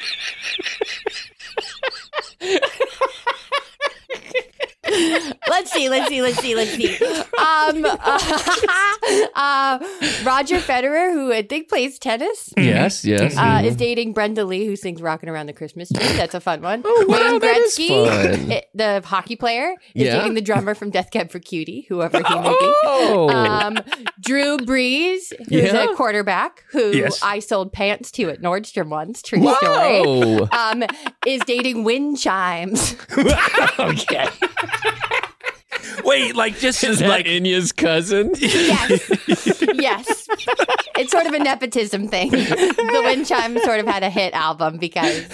let's see, let's see, let's see, let's see. Um, uh, Roger Federer, who I think plays tennis, Yes, yes. uh, is dating Brenda Lee, who sings "Rocking Around the Christmas Tree." That's a fun one. Oh, wow, Wayne Gretzky, i- the hockey player, is Yeah. dating the drummer from Death Cab for Cutie, whoever he may be. oh, Um, Drew Brees, who's Yeah. a quarterback who Yes. I sold pants to at Nordstrom once. True story. whoa. Um, is dating wind chimes. okay. Wait, like just Is that like Enya's cousin? Yes, yes. It's sort of a nepotism thing. The wind chimes sort of had a hit album because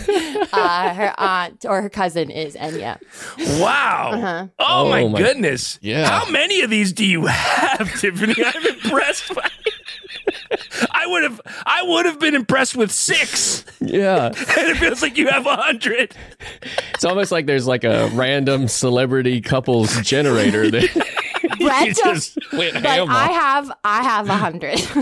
uh, her aunt or her cousin is Enya. Wow. Uh-huh. Oh, my, Oh, my- goodness. Yeah. How many of these do you have, Tiffany? I'm impressed by I would have I would have been impressed with six. Yeah. And it feels like you have a hundred. It's almost like there's like a random celebrity couples generator that Brett, you just went but ham I have I have a hundred.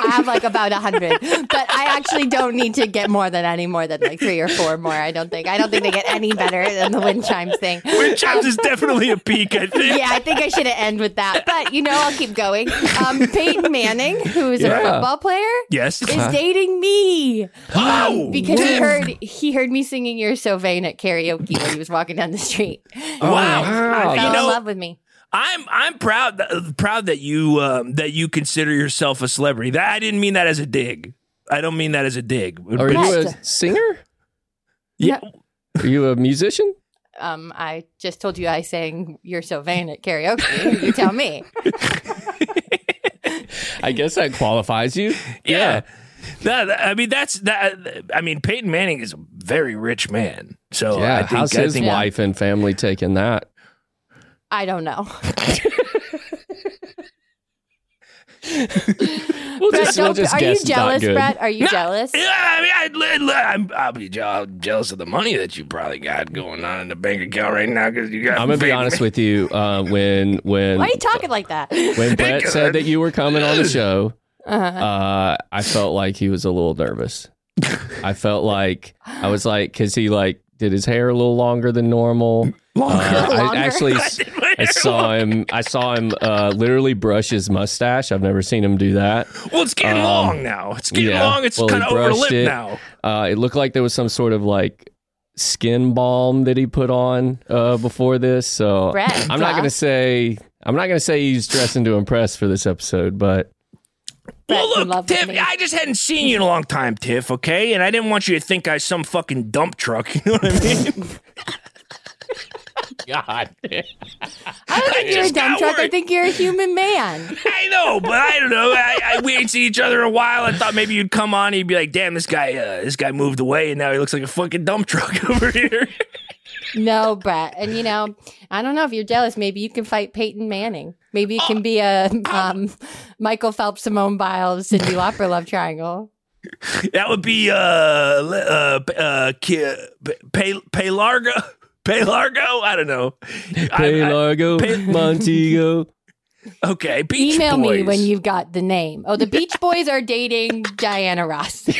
I have like about a hundred, but I actually don't need to get more than any more than like three or four more. I don't think. I don't think they get any better than the wind chimes thing. Wind chimes is definitely a peak, I think. Yeah, I think I should end with that. But you know, I'll keep going. Um, Peyton Manning, who is a football player, Yes. is dating me Oh, because he heard he heard me singing "You're So Vain" at karaoke when he was walking down the street. Wow. wow. Fell You know, in love with me. I'm I'm proud that, proud that you um, that you consider yourself a celebrity. That I didn't mean that as a dig. I don't mean that as a dig. Are But- you a singer? yeah. Are you a musician? Um, I just told you I sang "You're So Vain" at karaoke. You tell me. I guess that qualifies you. Yeah. That, that- I mean, that's that. I mean, Peyton Manning is a very rich man. So Yeah. I think, How's I his think wife and family taking that? I don't know. We'll Brett, just, we'll just are you guess it's not jealous. Brett? Are you No, jealous? Yeah, I mean, I'd, I'm, I'll be jealous of the money that you probably got going on in the bank account right now because you got. I'm gonna be Peyton honest with you. Uh, when when Why are you talking like that? when Brett said that you were coming on the show, Uh-huh. uh, I felt like he was a little nervous. I felt like I was like, because he like did his hair a little longer than normal. Longer. Uh, Longer? I actually I saw him. I saw him uh, literally brush his mustache. I've never seen him do that. Well, it's getting Um, long now. It's getting yeah. long. It's Well, kind of over the lip it. now. Uh, it looked like there was some sort of like skin balm that he put on uh, before this. So Brett, I'm not gonna say I'm not gonna say he's dressing to impress for this episode, but Well, look, Tiff, me. I just hadn't seen you in a long time, Tiff. Okay, and I didn't want you to think I was some fucking dump truck. You know what I mean? God, I don't think I you're a dump dumb got truck. I think you're a human man. I know, but I don't know. I, I, we ain't seen each other in a while. I thought maybe you'd come on. and You'd be like, "Damn, this guy, uh, this guy moved away, and now he looks like a fucking dump truck over here." No, Brett. And you know, I don't know if you're jealous. Maybe you can fight Peyton Manning. Maybe it can be a um, Michael Phelps, Simone Biles, Cyndi Lauper love triangle. that would be uh, uh, uh, Ki- Pay, Pay Largo. Pay Largo? I don't know. Pay I- Largo, Montego. okay, Beach Email Boys. me when you've got the name. Oh, the Beach Boys are dating Diana Ross.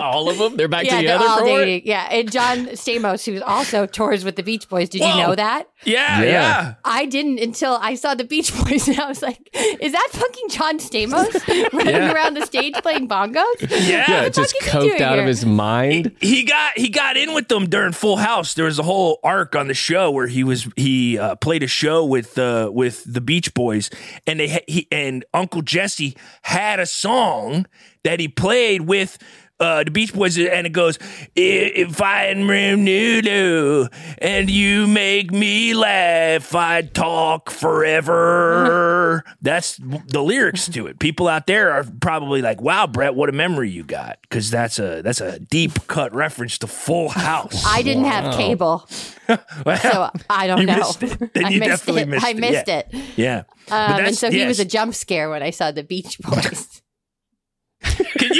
All of them? They're back yeah, they're all for it? dating. Yeah, and John Stamos, who also tours with the Beach Boys. Did you know that? Yeah, Yeah. yeah. I didn't until I saw the Beach Boys, and I was like, "Is that fucking John Stamos running Yeah. around the stage playing bongos?" Yeah. Yeah, just fuck is he doing coked out here? of his mind. he got he got in with them during Full House. There was a whole arc on the show where he was he uh, played a show with uh, with the Beach Boys, and they ha- he and Uncle Jesse had a song that he played with. Uh, the Beach Boys, and it goes, If I'm Noodle and you make me laugh, I'd talk forever. That's the lyrics to it. People out there are probably like, Wow, Brett, what a memory you got. Because that's a that's a deep cut reference to Full House. I didn't have cable, Well, so I don't You know. missed it. Then I you missed definitely it. missed I it, missed yeah. it. yeah. Um, and that's- so he was a jump scare when I saw the Beach Boys.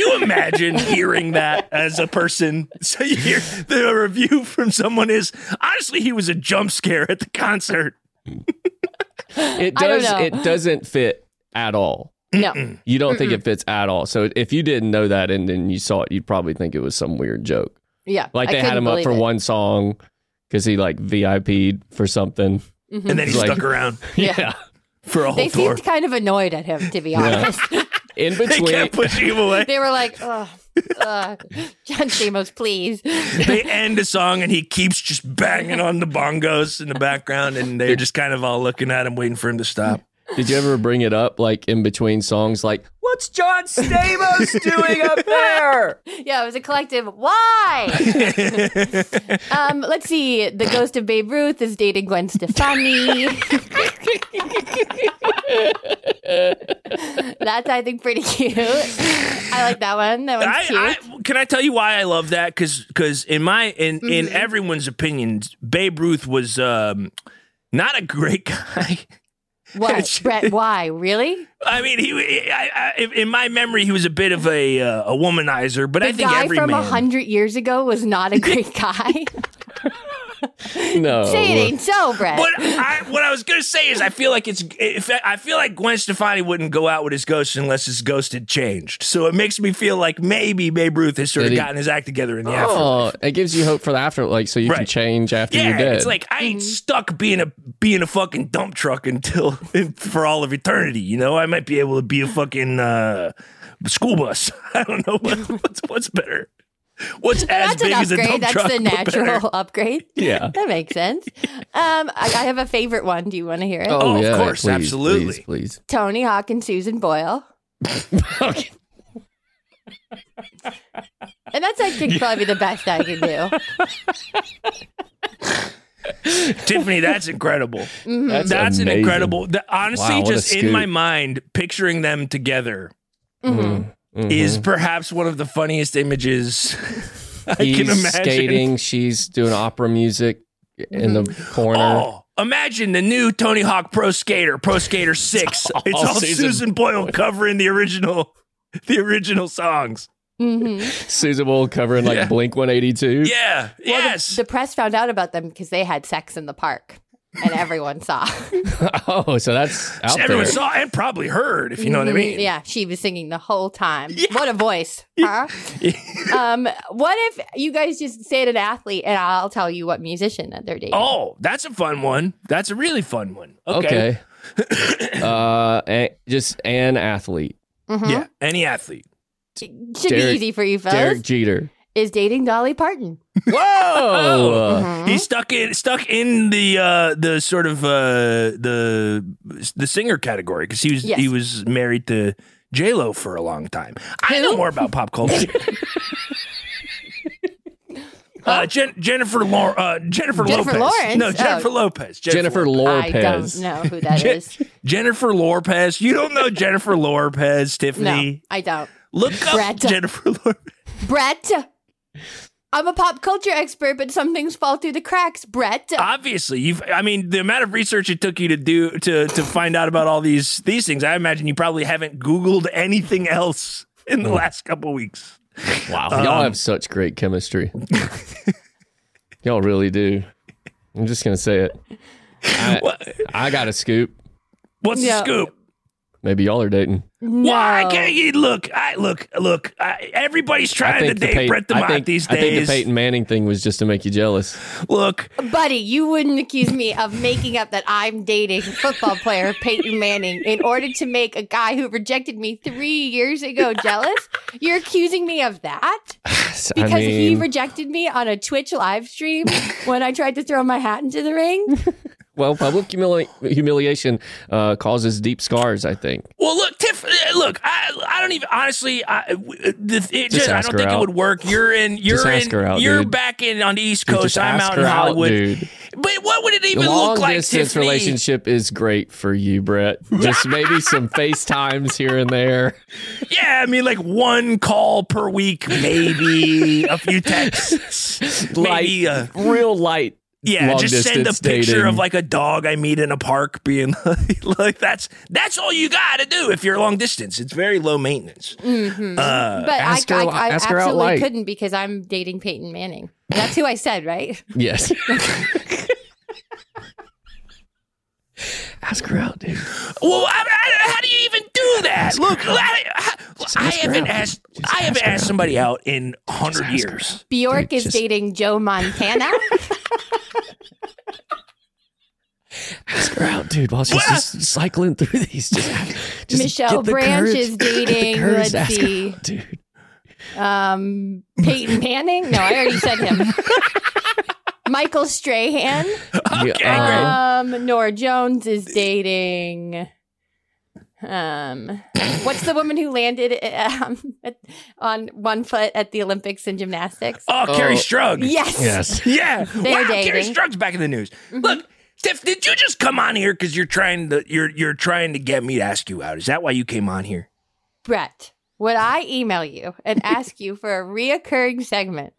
Can you imagine hearing that as a person? So you hear the review from someone is honestly he was a jump scare at the concert. It does it doesn't fit at all. No, You don't think it fits at all. So if you didn't know that and then you saw it, you'd probably think it was some weird joke. yeah, Like I they had him up for it. one song because he like VIP'd for something. Mm-hmm. And then he Like- stuck around Yeah. for a whole They tour. seemed kind of annoyed at him, to be honest. In between. They between, kept pushing him away. they were like, "Ugh, uh, John Stamos, please." they end a song and he keeps just banging on the bongos in the background and they're just kind of all looking at him waiting for him to stop. Did you ever bring it up like in between songs? Like, what's John Stamos doing up there? Yeah, it was a collective. Why? um, let's see. The ghost of Babe Ruth is dating Gwen Stefani. That's I think pretty cute. I like that one. That one's cute. I, I, can I tell you why I love that? Because because in my in in Mm-hmm. everyone's opinions, Babe Ruth was um, not a great guy. What, Brett? Why? Really? I mean, he I, I, in my memory he was a bit of a uh, a womanizer, but The I think guy every from a man. hundred years ago was not a great guy. No. Say it ain't so, Brett. But I, what I was gonna say is, I feel like it's. If I feel like Gwen Stefani wouldn't go out with his ghost unless his ghost had changed. So it makes me feel like maybe Babe Ruth has sort of he- gotten his act together in the afterlife. Oh, it gives you hope for the after, like so you can change after Yeah, you're dead. it's like I ain't stuck being a being a fucking dump truck until for all of eternity. You know, I might be able to be a fucking uh, school bus. I don't know what, what's what's better. What's as That's big an as a upgrade. dump That's truck? the but better? natural upgrade. Yeah. that makes sense. Um, I, I have a favorite one. Do you want to hear it? Oh, of yeah, course, please, absolutely. please, please. Tony Hawk and Susan Boyle. Okay. And that's, I think, probably the best I can do. Tiffany, that's incredible. Mm-hmm. That's, That's an incredible. The, honestly, Wow, just in my mind, picturing them together Mhm. is perhaps one of the funniest images I He's can imagine. skating. She's doing opera music in the corner. Oh, imagine the new Tony Hawk Pro Skater, Pro Skater Six. all it's all Susan Susan, Boyle covering the original, the original songs. Hmm Susan Boyle covering like Yeah. Blink 182. Yeah. yes. The press found out about them because they had sex in the park, and everyone saw. oh, so that's out Everyone there. saw and probably heard, if you know what I mean. Mm-hmm. Yeah, she was singing the whole time. What a voice, huh? um, what if you guys just say it an athlete, and I'll tell you what musician that they're dating? Oh, that's a fun one. That's a really fun one. Okay. Okay. uh, a- just an athlete. Yeah. Any athlete. Should Derek- be easy for you fellas. Derek Jeter. Is dating Dolly Parton. Whoa! Oh, Mm-hmm. he's stuck in stuck in the uh, the sort of uh, the the singer category because he was Yes. he was married to J Lo for a long time. I know more about pop culture. Uh, Jen- Jennifer Lor- uh, Jennifer, Jennifer Lopez. Lawrence? No, Jennifer Oh. Lopez. Jennifer Lopez. I don't know who that Je- is. Jennifer Lopez. You don't know Jennifer Lopez, Tiffany. No, Tiffany. I don't. Look up Brett. Jennifer Lopez. Brett. I'm a pop culture expert, but some things fall through the cracks, Brett. Obviously, you've. I mean, the amount of research it took you to do to to find out about all these these things. I imagine you probably haven't Googled anything else in the last couple weeks. Wow. Um, Y'all have such great chemistry. Y'all really do. I'm just going to say it. I, What, I got a scoop. what's Yeah. the scoop? Maybe y'all are dating. No. Why can't you look? I look, look. I, everybody's I trying to date Peyton, Brett I, DeMott think, these I think days. the Peyton Manning thing was just to make you jealous. Look, Buddy, you wouldn't accuse me of making up that I'm dating football player Peyton Manning in order to make a guy who rejected me three years ago jealous. You're accusing me of that I because he rejected me on a Twitch live stream when I tried to throw my hat into the ring. well, public humili- humiliation uh, causes deep scars. I think. well, look, Tiff. Look, I, I don't even honestly. I, the, it just, I don't think it would work. You're in. You're in. out, you're dude. back in on the East Coast. I'm out in her out, Hollywood. dude. But what would it even Long look like, distance Tiffany? relationship is great for you, Brett. Just maybe some FaceTimes here and there. Yeah, I mean, like one call per week, maybe a few texts, maybe. Uh, Real light. Yeah, long just send a distance picture dating. of like a dog I meet in a park, being like, like that's that's all you got to do if you're long distance. It's very low maintenance. Mm-hmm. Uh, but I, her- I, I ask absolutely couldn't because I'm dating Peyton Manning. That's who I said, right? Yes. Ask her out, dude. Well, I, I, how do you even do that? Look, I, I, I ask haven't out. asked Just I haven't ask asked out. somebody out in a hundred years. Bjork Dude, is just- dating Joe Montana. Ask her out, dude. While she's just cycling through these, just, just Michelle get the Branch courage- is get the dating, courage let's to ask her see. out, dude. um, Peyton Manning. No, I already said him. Michael Strahan. Okay, Yeah, great. uh, Um, Norah Jones is dating. Um, what's the woman who landed um, at, on one foot at the Olympics in gymnastics? Oh, Kerri Oh. Strug. Yes. Yes. Yeah. They're wow, Kerri dating. Mm-hmm. Strug's back in the news. Look, Tiff, did you just come on here because you're trying to you're you're trying to get me to ask you out? Is that why you came on here? Brett, would I email you and ask you for a reoccurring segment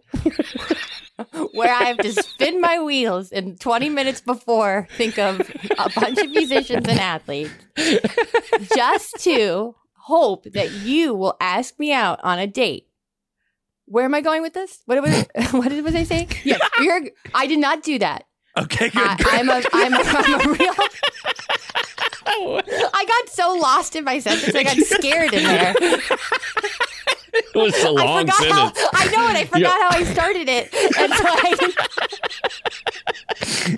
where I have to spin my wheels and 20 minutes before think of a bunch of musicians and athletes just to hope that you will ask me out on a date? Where am I going with this? What was what was I saying? Yes. I did not do that. Okay, good. I, I'm a. I'm a, I'm a real. I got so lost in my sentence. I got scared in there. It was a I long forgot sentence. how I know it. I forgot how I started it, and so I,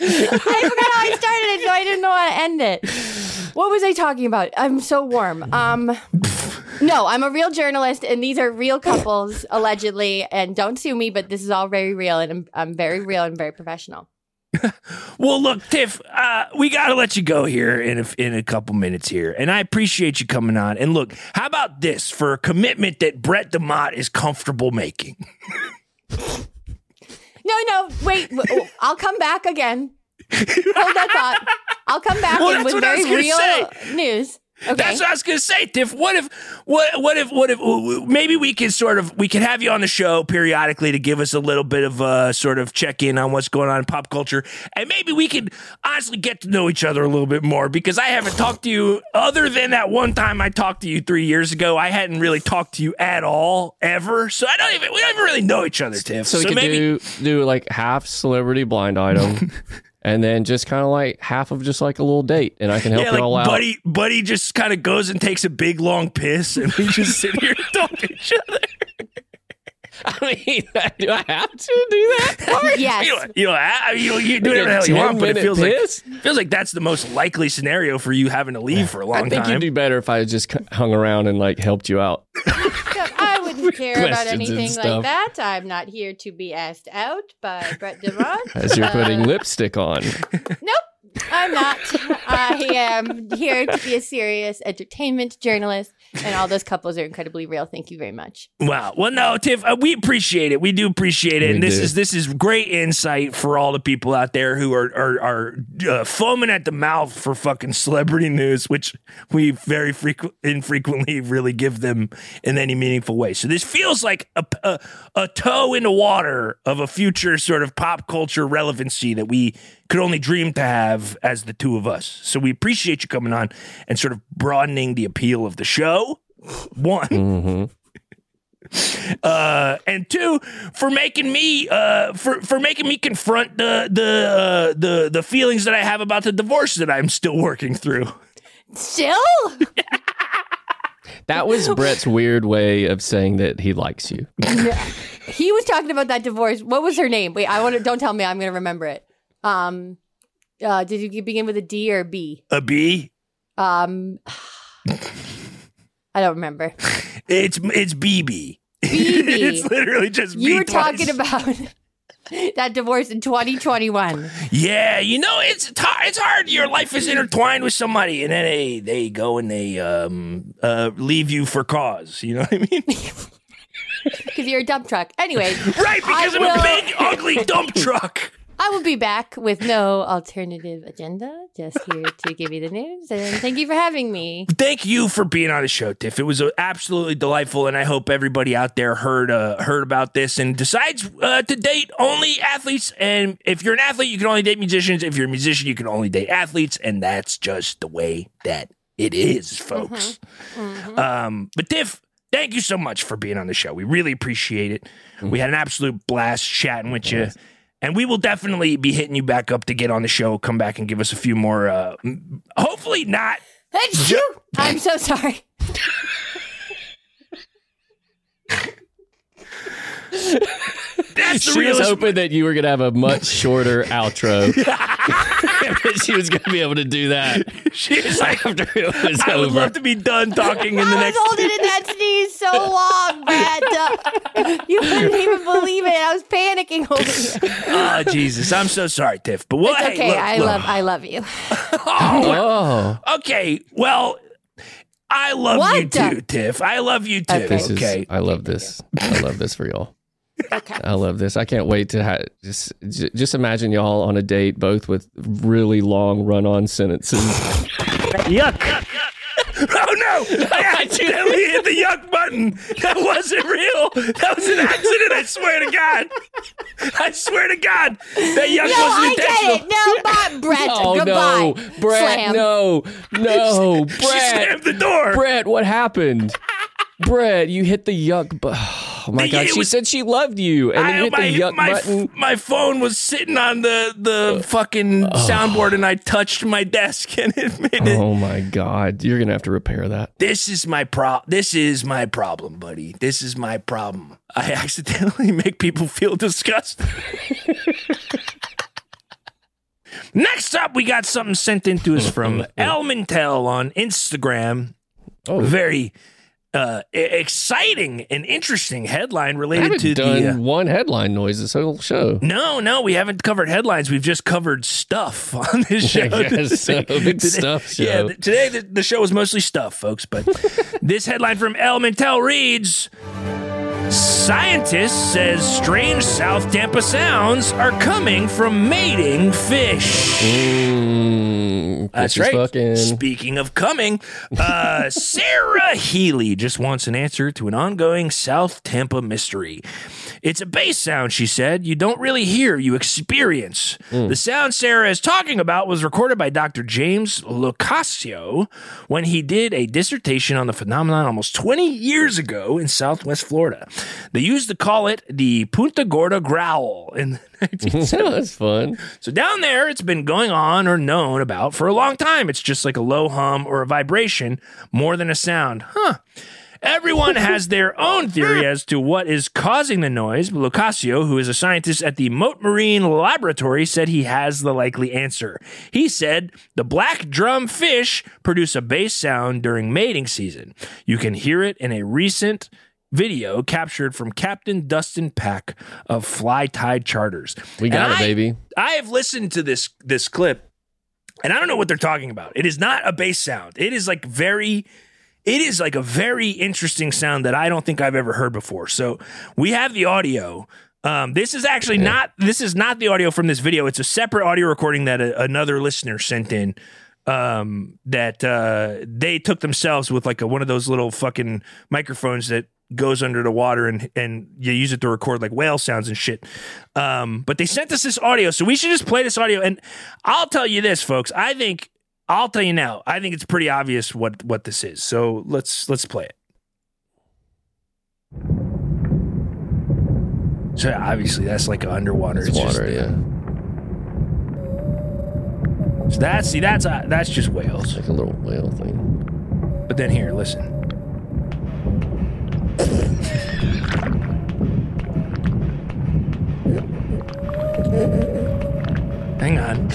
I forgot how I started it, so I didn't know how to end it. What was I talking about? I'm so warm. Um, no, I'm a real journalist, and these are real couples allegedly. And don't sue me, but this is all very real, and I'm, I'm very real and very professional. Well, look, Tiff, uh, we got to let you go here in a, in a couple minutes here, and I appreciate you coming on. And look, how about this for a commitment that Brett DeMott is comfortable making? No, no, wait. I'll come back again. Hold that thought. I'll come back Well, with what I was very real news. Okay. That's what I was gonna say, Tiff. What if, what, what if, what if? Maybe we can sort of, we can have you on the show periodically to give us a little bit of uh, sort of check in on what's going on in pop culture, and maybe we can honestly get to know each other a little bit more because I haven't talked to you other than that one time I talked to you three years ago. I hadn't really talked to you at all ever, so I don't even, we don't even really know each other, Tiff. So we could maybe, do do like half celebrity blind item, and then just kind of like half of just like a little date, and I can help yeah, you like all out. Buddy, Buddy just kind of goes and takes a big long piss, and we just sit here and talk to each other. I mean, do I have to do that? yes. You know, you know, I, you, know, you do whatever the hell you want, but it feels piss? like feels like that's the most likely scenario for you having to leave for a long time. I think time. you'd do better if I just hung around and like helped you out. Wouldn't care about anything like that. I'm not here to be asked out by Brett DeMott. As you're putting Uh, lipstick on. Nope. I'm not. I am here to be a serious entertainment journalist, and all those couples are incredibly real. Thank you very much. Wow. Well, no, Tiff, uh, we appreciate it. We do appreciate it, We and this do. is this is great insight for all the people out there who are are, are uh, foaming at the mouth for fucking celebrity news, which we very frequent infrequently really give them in any meaningful way. So this feels like a, a a toe in the water of a future sort of pop culture relevancy that we could only dream to have as the two of us. So we appreciate you coming on and sort of broadening the appeal of the show. One hmm uh, and two for making me uh, for for making me confront the the uh, the the feelings that I have about the divorce that I'm still working through. Still? That was Brett's weird way of saying that he likes you. He was talking about that divorce. What was her name? Wait, I want to. Don't tell me. I'm going to remember it. Um, uh, did you begin with a D or a B? A B. Um, I don't remember. It's it's BB. BB. it's literally just BB. You B were twice. talking about that divorce in 2021. Yeah, you know it's it's hard, it's hard. Your life is intertwined with somebody, and then they they go and they um uh leave you for cause. You know what I mean? Because you're a dump truck. Anyway, right, because I I'm will- a big ugly dump truck. I will be back with no alternative agenda, just here to give you the news. And thank you for having me. Thank you for being on the show, Tiff. It was uh, absolutely delightful, and I hope everybody out there heard uh, heard about this and decides uh, to date only athletes. And if you're an athlete, you can only date musicians. If you're a musician, you can only date athletes, and that's just the way that it is, folks. Um, but Tiff, thank you so much for being on the show. We really appreciate it. We had an absolute blast chatting with you. And we will definitely be hitting you back up to get on the show. Come back and give us a few more. Uh, hopefully not Achoo! I'm so sorry. That's the She was hoping that you were going to have a much shorter outro. She was going to be able to do that She was like, after it was I would love to be done talking in the I was next. holding in that sneeze so long, Brad. Uh, you couldn't even believe it. I was panicking over here. Oh Jesus, I'm so sorry, Tiff. But what? It's hey, okay. look, I look. love. I love you. Oh, Okay, well, I love you too, Tiff. I love you too. Okay. okay. is. I love this. I love this for y'all. Okay. I love this. I can't wait to ha- just j- just imagine y'all on a date, both with really long run-on sentences. Yuck! Oh no! I accidentally hit the yuck button. That wasn't real. That was an accident. I swear to God. I swear to God, that yuck No, wasn't I intentional. get it. No, but Brett, oh goodbye. no, Brett! Slam. No, no, She slammed the door. Brett, what happened? Brett, you hit the yuck. Bu- oh my god! She was- said she loved you, and then I- hit my, the yuck my, button. my phone was sitting on the the fucking oh. soundboard, and I touched my desk, and it made it. Oh my god! You're gonna have to repair that. This is my pro. This is my problem, buddy. This is my problem. I accidentally make people feel disgusted. Next up, we got something sent in to us from oh. Elmentel on Instagram. Oh. very uh, exciting and interesting headline related to done the. Uh, one headline noise this whole show. no, no, we haven't covered headlines. We've just covered stuff on this show. Guess so. Big stuff show. Yeah, th- today the, the show was mostly stuff, folks. But this headline from Elementel reads: Scientist says strange South Tampa sounds are coming from mating fish. Mm, That's right. Fucking. Speaking of coming, uh, Sarah Healy just wants an answer to an ongoing South Tampa mystery. It's a bass sound, she said. You don't really hear, you experience. Mm. The sound Sarah is talking about was recorded by Dr. James Locascio when he did a dissertation on the phenomenon almost 20 years ago in Southwest Florida. They used to call it the Punta Gorda growl in the 1970s. That's fun. So down there, it's been going on or known about for a long time. It's just like a low hum or a vibration more than a sound. Huh. Everyone has their own theory as to what is causing the noise. But who is a scientist at the Mote Marine Laboratory, said he has the likely answer. He said the black drum fish produce a bass sound during mating season. You can hear it in a recent video captured from Captain Dustin Pack of Fly Tide Charters. We got And it, I- baby. I have listened to this this clip, and I don't know what they're talking about. It is not a bass sound. It is like very. It is like a very interesting sound that I don't think I've ever heard before. So we have the audio. Um, this is actually not. This is not the audio from this video. It's a separate audio recording that a, another listener sent in. Um, that uh, they took themselves with like a, one of those little fucking microphones that goes under the water and and you use it to record like whale sounds and shit. Um, but they sent us this audio, so we should just play this audio. And I'll tell you this, folks. I think I'll tell you now. I think it's pretty obvious what what this is. So let's let's play it. So obviously that's like underwater. It's just- water, yeah. So that's see that's uh, that's just whales. Like a little whale thing. But then here, listen. Hang on.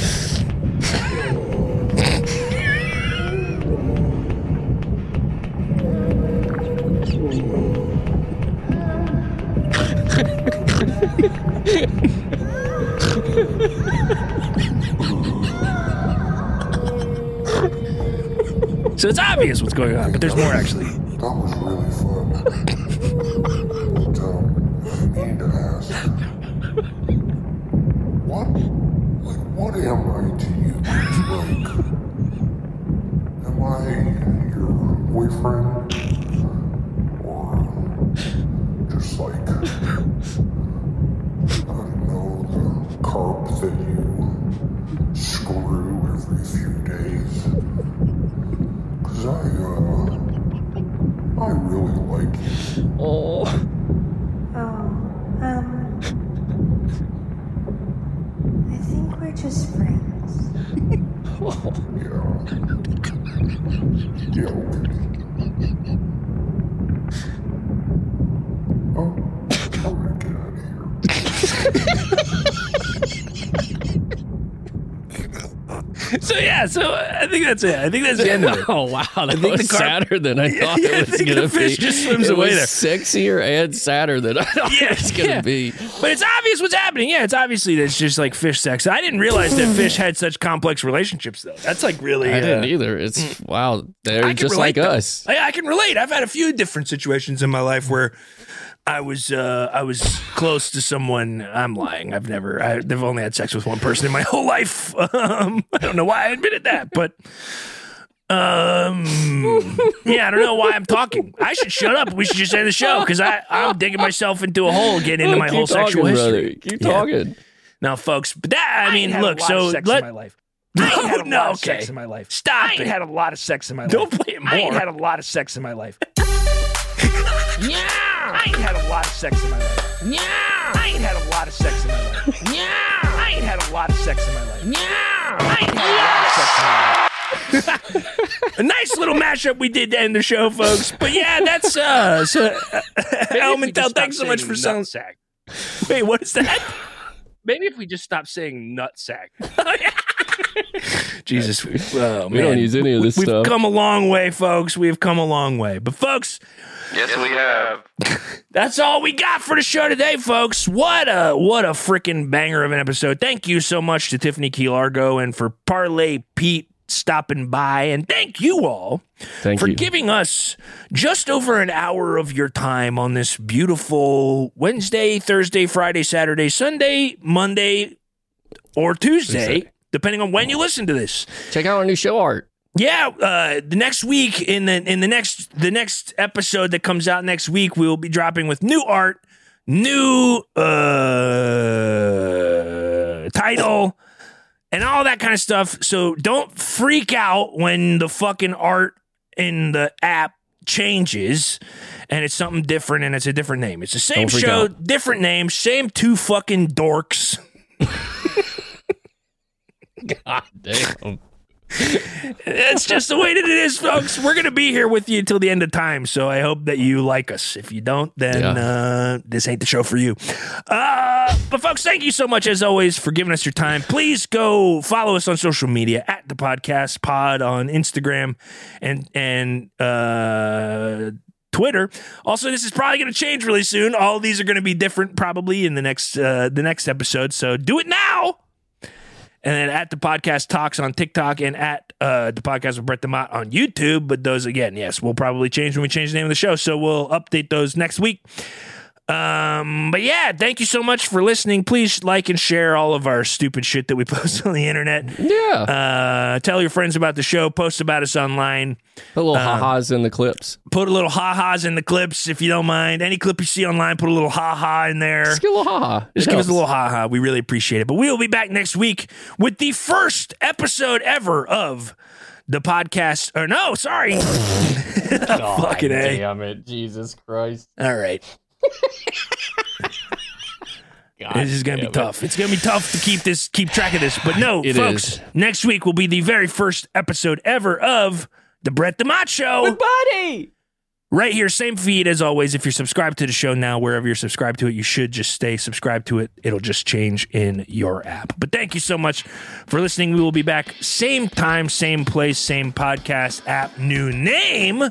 So it's obvious what's going on, but there's more actually. That was really fun. but, um, I need to ask. What? Like, what am I to you? Like, am I your boyfriend? Or just like, I don't know, the carp that you screw every few days? Cause I, uh, I really like you. Oh. Oh, um. I think we're just friends. Yeah. Yeah, okay. Oh, I'm gonna get out of here. So yeah, so I think that's it. I think that's the end of it. Oh wow, that think was the sadder than I thought Yeah, it was think gonna the fish be. just swims it away was there. Sexier and sadder than I thought Yeah, it was gonna yeah. be. But it's obvious what's happening. Yeah, it's obviously that it's just like fish sex. I didn't realize that fish had such complex relationships though. That's like really. I didn't uh, either. It's wow, they're just relate, like though. us. I, I can relate. I've had a few different situations in my life where I was uh, I was close to someone. I'm lying. I've never. I, I've only had sex with one person in my whole life. Um, I don't know why I admitted that, but. Um. Yeah, I don't know why I'm talking. I should shut up. We should just end the show because I I'm digging myself into a hole, getting into my Keep whole sexual history. brother. Keep Yeah. talking. Now, folks, but that I, mean, ain't look. So sex let in my life. I ain't had a no, lot of okay. sex in my life. Stop I ain't it. had a lot of sex in my life. Don't play it more. I ain't had a lot of sex in my life. Yeah. I ain't had a lot of sex in my life. Yeah. I ain't had a lot of sex in my life. Yeah. I ain't had a lot of sex in my life. Yeah. I ain't had a lot of sex in my life. a nice little mashup we did to end the show, folks. But yeah, that's uh. So, uh, Elmentel, thanks so much for selling. sack. Wait, what is that? Maybe if we just stop saying nut sack. Jesus, we, oh, We don't use any of this We've stuff. come a long way, folks. We've come a long way. But folks, Yes, we have. That's all we got for the show today, folks. What a what a freaking banger of an episode. Thank you so much to Tiffany Key Largo and for Parlay Pete stopping by. And thank you all Thank for you. giving us just over an hour of your time on this beautiful Wednesday, Thursday, Friday, Saturday, Sunday, Monday, or Tuesday, Tuesday. Depending on when you listen to this. Check out our new show art. Yeah, uh, the next week in the in the next the next episode that comes out next week, we will be dropping with new art, new uh, title, and all that kind of stuff. So don't freak out when the fucking art in the app changes and it's something different and it's a different name. It's the same show, out. different name, same two fucking dorks. God damn. That's just the way that it is, folks. We're gonna be here with you until the end of time. So I hope that you like us. If you don't, then Yeah. uh, this ain't the show for you. Uh, but folks, thank you so much as always for giving us your time. Please go follow us on social media at the podcast pod on Instagram and and uh Twitter. Also, this is probably going to change really soon. All of these are going to be different probably in the next uh, the next episode. So do it now. And then at the podcast talks on TikTok and at uh, the podcast with Brett DeMott on YouTube. But those again, yes, we'll probably change when we change the name of the show. So we'll update those next week. Um, but yeah, thank you so much for listening. Please like and share all of our stupid shit that we post on the internet. Yeah. Uh, tell your friends about the show. Post about us online. Put a little uh, ha-has in the clips. Put a little ha-has in the clips if you don't mind. Any clip you see online, put a little ha-ha in there. Just give a little ha-ha. Just It give us a little ha ha. We really appreciate it. But we will be back next week with the first episode ever of the podcast. Or no, sorry. Fucking A. Damn it, Jesus Christ. All right. God This is gonna be damn it. tough. It's gonna be tough to keep this, keep track of this. But no, It folks, is. next week will be the very first episode ever of the Brett DeMott Show. Buddy. Right here, same feed as always. If you're subscribed to the show now, wherever you're subscribed to it, you should just stay subscribed to it. It'll just change in your app. But thank you so much for listening. We will be back same time, same place, same podcast app, new name.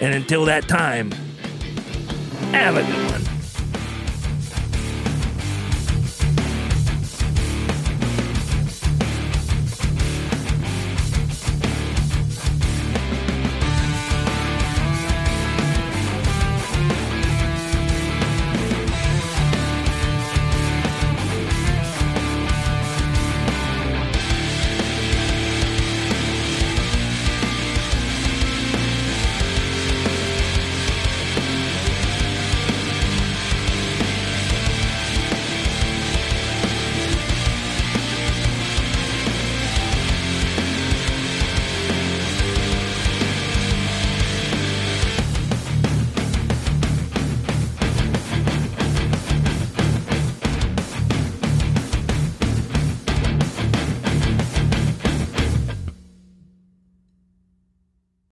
And until that time, have a good one.